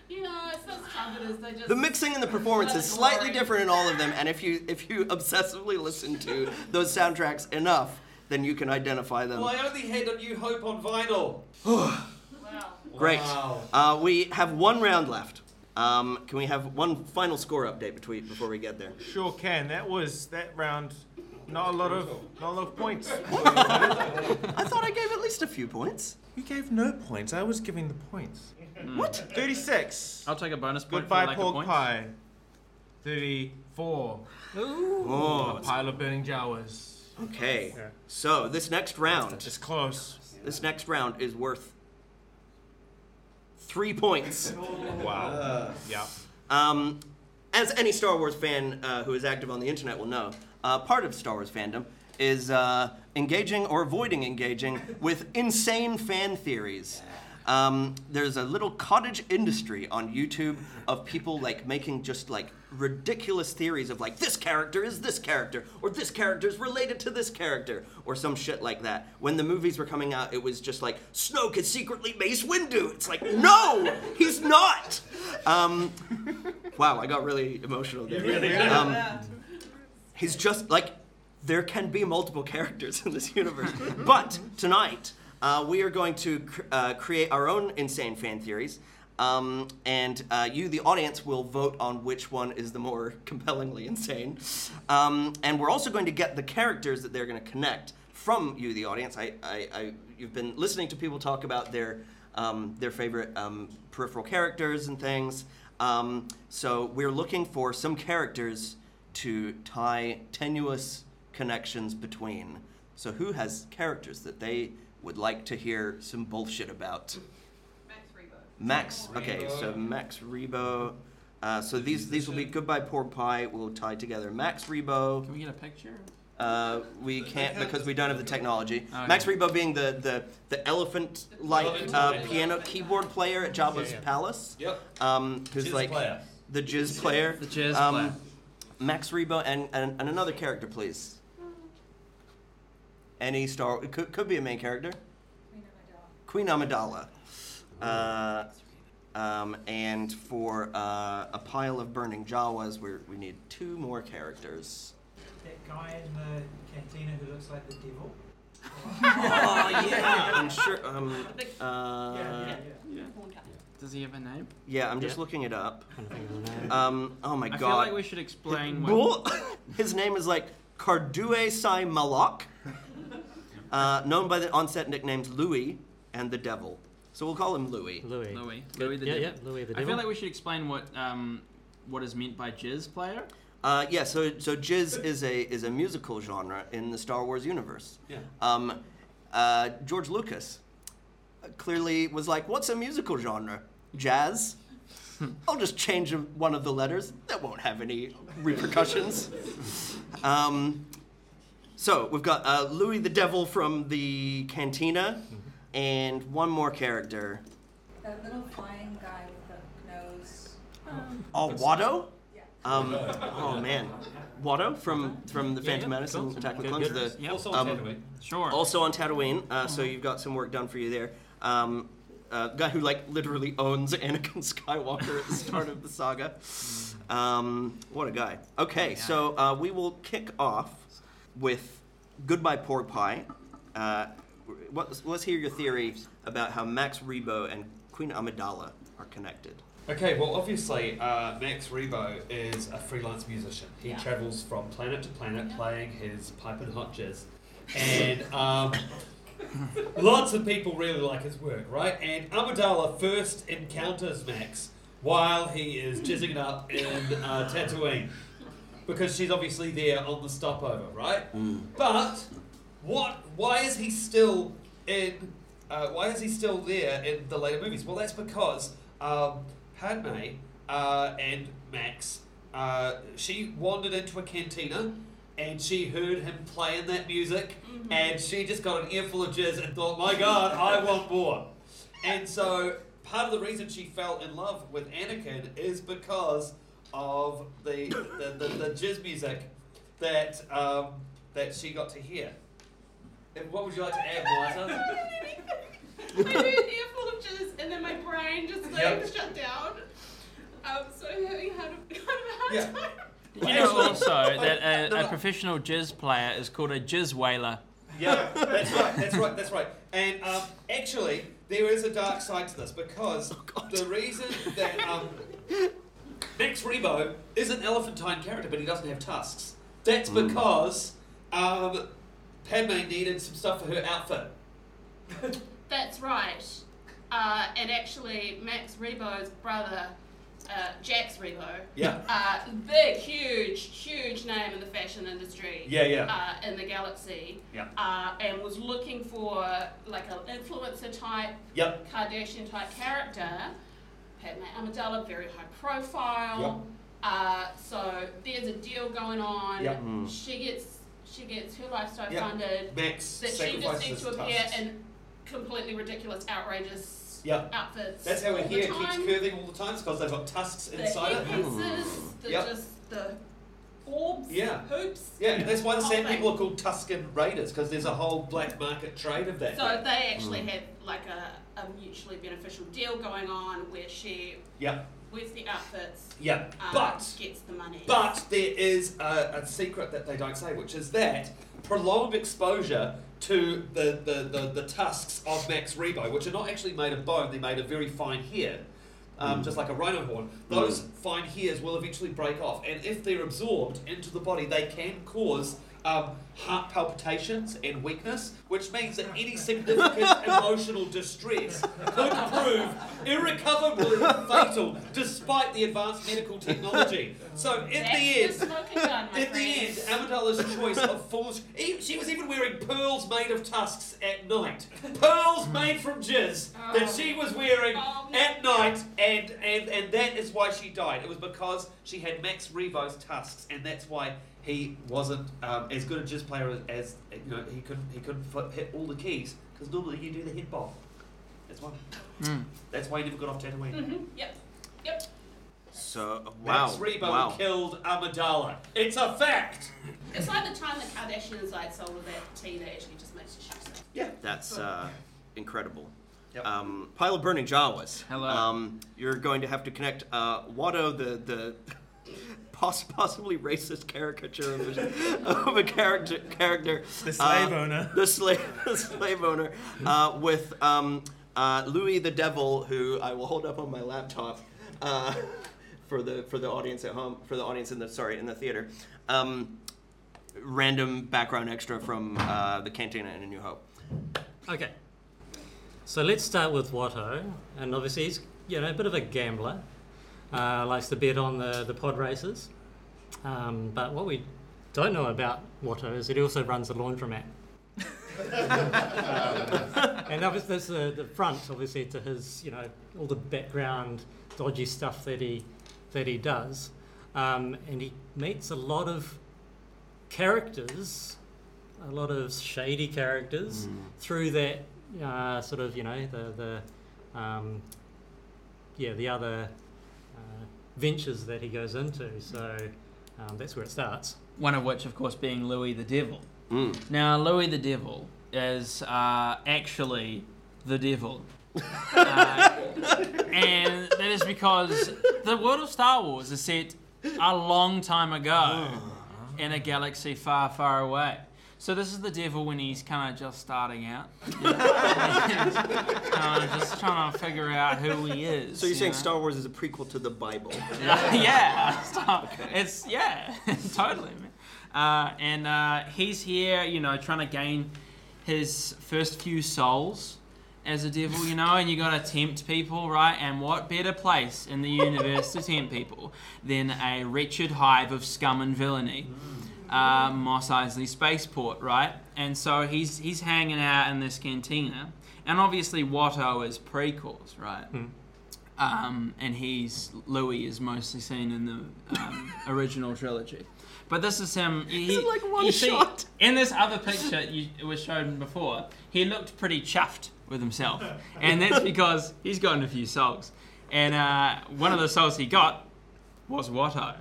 You know, it's those trumpeters, they just. The mixing and the performance is slightly different in all of them, and if you if you *laughs* obsessively listen to those soundtracks enough, then you can identify them. Well, I only had a New Hope on vinyl. *sighs* Wow. Great. Wow. Uh, we have one round left. Um, can we have one final score update between before we get there? Sure can. That was that round. Not a lot of not a lot of points. *laughs* I thought I gave at least a few points. You gave no points. I was giving the points. What? Thirty-six. I'll take a bonus point for Goodbye, lack of pork points. pie. 34. Oh, A pile of burning Jawas. okay. So this next round, It's close. this next round is worth three points. Wow. yeah. Um, as any Star Wars fan uh, who is active on the internet will know, uh, part of Star Wars fandom is uh, engaging or avoiding engaging with insane fan theories. Um, there's a little cottage industry on YouTube of people like making just like ridiculous theories of like this character is this character or this character is related to this character or some shit like that. When the movies were coming out, it was just like Snoke is secretly Mace Windu. It's like no, he's not. Um, wow, I got really emotional there. Um, he's just like there can be multiple characters in this universe. but tonight, uh, we are going to cr- uh, create our own insane fan theories. Um, and uh, you, the audience, will vote on which one is the more *laughs* compellingly insane. Um, and we're also going to get the characters that they're going to connect from you, the audience. I, I, I, you've been listening to people talk about their, um, their favorite um, peripheral characters and things. Um, so we're looking for some characters to tie tenuous connections between. So who has characters that they would like to hear some bullshit about? Max Rebo. Max. Okay, so Max Rebo. Uh, so these these will be goodbye pork pie. We'll tie together Max Rebo. Can we get a picture? Uh, we can't because we don't have the technology. Okay. Max Rebo being the the, the elephant-like uh, piano keyboard player at Jabba's Yeah, yeah. palace. Yep. Um, who's Jizz like player. the jizz player. The jizz um, player. Max Rebo and, and and another character, please. Any Star it could could be a main character. Queen Amidala. Uh, um, and for uh, a pile of burning Jawas, we we need two more characters. That guy in the cantina who looks like the devil. *laughs* Oh yeah, I'm sure. Um, *laughs* uh, yeah, yeah, yeah. Does he have a name? yeah, I'm just Yeah. looking it up. Trying to think of the name. Um, oh my I god. feel like we should explain what. Bull- *laughs* His name is like Kardue'Sai'Malloc, *laughs* uh, known by the onset nicknames Louis and the Devil. So we'll call him Louis. Louis. Louis. Louis the yeah, Devil. yeah, Louis the I Devil. feel like we should explain what um, what is meant by jizz player. Uh, yeah, so so jizz is a is a musical genre in the Star Wars universe. Yeah. Um, uh, George Lucas clearly was like, "What's a musical genre? Jazz." *laughs* I'll just change one of the letters. That won't have any repercussions. *laughs* Um, so we've got uh, Louis the Devil from the Cantina, and one more character. That little flying guy with the nose. Oh, Watto. Yeah. Um, oh man, Watto from from the Yeah, Phantom yeah, Menace cool. and Attack of the Clones. good. The, Yep. Also Um, on Tatooine. Sure. also on Tatooine, uh, so you've got some work done for you there. Um, uh, guy who like literally owns *laughs* Anakin Skywalker at the start of the saga. Um, what a guy. Okay, so uh, we will kick off with Goodbye Pork Pie. Uh, what, let's hear your theory about how Max Rebo and Queen Amidala are connected. Okay, well, obviously, uh, Max Rebo is a freelance musician. He Yeah. travels from planet to planet playing his pipe and hot jazz. And um, *laughs* lots of people really like his work, right? And Amidala first encounters Max while he is jizzing it up in uh, Tatooine. Because she's obviously there on the stopover, right? But what? Why is he still in? Uh, why is he still there in the later movies? Well, that's because um, Padme uh, and Max. Uh, she wandered into a cantina and she heard him playing that music, and she just got an earful of jizz and thought, "My God, I want more." And so, part of the reason she fell in love with Anakin is because of the the, the, the jizz music that um, that she got to hear. And what would you like to add, Moata? *laughs* I heard an earful of jizz and then my brain just like Yep. shut down. Um, so I'm having had a kind of a hard Yeah. time. Did you know also that a, No, *laughs* a professional jizz player is called a jizz whaler? Yeah, that's right, that's right, that's right. And um, actually, there is a dark side to this because the reason that um, Max Rebo is an elephantine character, but he doesn't have tusks. That's because um, Padme needed some stuff for her outfit. That's right. Uh, and actually, Max Rebo's brother uh, Jax Rebo. Yeah. Uh, big, huge, huge name in the fashion industry. Yeah, yeah. Uh, in the galaxy. Yeah. Uh, and was looking for like an influencer type, Yep. Kardashian type character. Padme Amidala, very high profile. Uh, so there's a deal going on. Yep. Mm. She gets she gets her lifestyle Yep. funded. Max That she just needs to appear tusks. in completely ridiculous, outrageous Yep. outfits. That's how her all the hair keeps curving all the time, because they've got tusks The inside it. headpieces, the Yep. just the orbs, Yeah. hoops. Yeah, that's why the whole Sand thing. People are called Tusken Raiders, because there's a whole black market trade of that. So they actually had like a, a mutually beneficial deal going on where she yeah, wears the outfits, yeah. um, but gets the money. But there is a, a secret that they don't say, which is that prolonged exposure to the, the, the, the tusks of Max Rebo, which are not actually made of bone, they're made of very fine hair, um, just like a rhino horn, those fine hairs will eventually break off. And if they're absorbed into the body, they can cause um, heart palpitations and weakness, which means that any significant *laughs* emotional distress could prove irrecoverably fatal despite the advanced medical technology. So, in That's the end, the gun, my in the end, friends. Amidala's choice of foolish. e- She was even wearing pearls made of tusks at night. Pearls made from jizz that she was wearing Oh, no. at night, and, and, and that is why she died. It was because she had Max Rebo's tusks, and that's why he wasn't um, as good a jizz player as, as you know he couldn't he couldn't flip, hit all the keys because normally you do the hit bob. That's why. Mm. That's why he never got off Tatooine. hmm Yep. Yep. So wow, Max Rebo wow. killed Amidala. It's a fact. It's like the time the Kardashians like sold all that tea that actually just makes you shoot Yeah. That's uh, incredible. Yep. Um, pile of burning Jawas. Hello. Um, you're going to have to connect uh, Watto, the the poss- possibly racist caricature of a, of a character character, The slave uh, owner. the slave *laughs* the slave owner, uh, with um, uh, Louis the Devil, who I will hold up on my laptop. Uh, *laughs* for the for the audience at home, for the audience in the sorry in the theater, um, random background extra from uh, the Cantina in A New Hope. Okay. So let's start with Watto, and obviously he's you know a bit of a gambler, uh, likes to bet on the the pod races. Um, but what we don't know about Watto is he also runs a laundromat. *laughs* and obviously there's the, the front, obviously, to his you know all the background dodgy stuff that he that he does, um, and he meets a lot of characters, a lot of shady characters through that uh, sort of you know the the um, yeah the other uh, ventures that he goes into. So um, that's where it starts. One of which, of course, being Louis the Devil. Mm. Now, Louis the Devil is uh, actually the devil. *laughs* uh, and that is because the world of Star Wars is set a long time ago in a galaxy far, far away. So this is the devil when he's kind of just starting out, *laughs* *laughs* uh, just trying to figure out who he is. So you're you saying know? Star Wars is a prequel to the Bible? *laughs* yeah, Star- it's yeah, totally, man. Uh, and uh, he's here, you know, trying to gain his first few souls as a devil, you know, and you got to tempt people, right? And what better place in the universe to tempt people than a wretched hive of scum and villainy? Uh, Mos Eisley Spaceport, right? And so he's he's hanging out in this cantina, and obviously Watto is prequels, right? um, and he's Louis is mostly seen in the um, *laughs* original trilogy. But this is him. He, Is like one you see, shot? in this other picture you it was shown before, he looked pretty chuffed with himself, and that's *laughs* because he's gotten a few souls, and uh, one of the souls he got was Watto.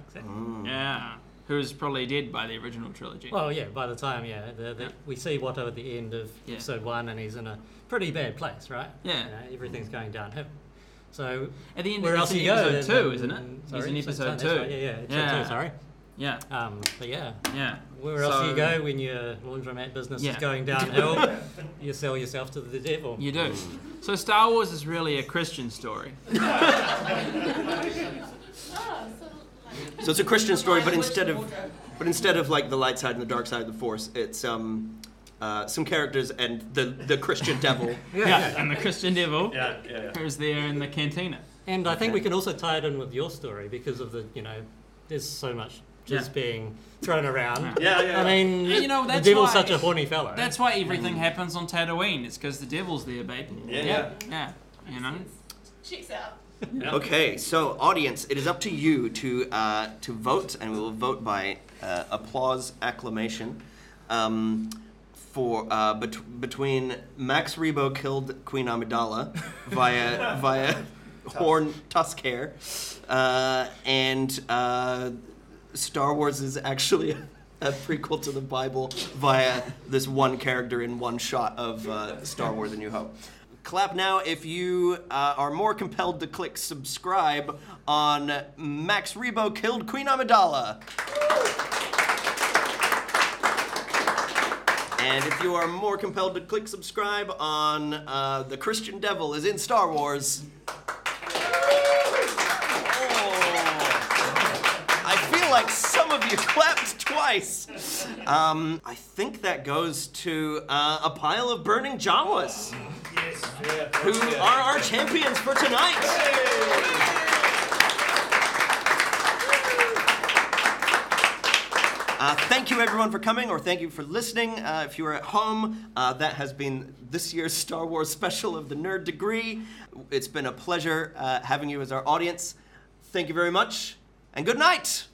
Yeah, who's probably dead by the original trilogy. Well, yeah. By the time yeah, the, the, we see Watto at the end of Yeah. episode one, and he's in a pretty bad place, right? Yeah. You know, everything's going downhill. So At the end, where it's else do in you go? episode two, isn't it? Sorry, he's in episode that's two. right, Yeah, yeah. Yeah. two. Sorry. Yeah, Um, but yeah, yeah. where else do you go when your laundromat business Yeah. is going downhill? *laughs* you sell yourself to the devil. You do. So Star Wars is really a Christian story. *laughs* So, it's a Christian story, but instead of but instead of like the light side and the dark side of the Force, it's um, uh, some characters and the the Christian devil. *laughs* Yeah, and the Christian devil Yeah, yeah, yeah. who's there in the cantina. And I think Okay. we can also tie it in with your story because of the, you know, there's so much just Yeah. being thrown around. Yeah, yeah. I mean, And you know, the devil's why- such a horny fellow. That's why everything happens on Tatooine. It's because the devil's there, baby. Yeah, yeah, yeah. You know. Checks out. Okay, so audience, it is up to you to uh, to vote, and we will vote by uh, applause acclamation. Um, for uh, bet- between Max Rebo killed Queen Amidala *laughs* via via horn tusk hair, uh, and uh, Star Wars is actually a prequel to the Bible via this one character in one shot of uh, Star Wars: A New Hope. Clap now if you uh, are more compelled to click subscribe on Max Rebo Killed Queen Amidala. And if you are more compelled to click subscribe on uh, The Christian Devil is in Star Wars. Oh. I feel like some of you *laughs* clapped twice. Um, I think that goes to uh, a pile of burning Jawas Yes, yeah. who are our champions for tonight. Uh, thank you everyone for coming, or thank you for listening. Uh, if you are at home, uh, that has been this year's Star Wars special of the Nerd Degree. It's been a pleasure uh, having you as our audience. Thank you very much, and good night.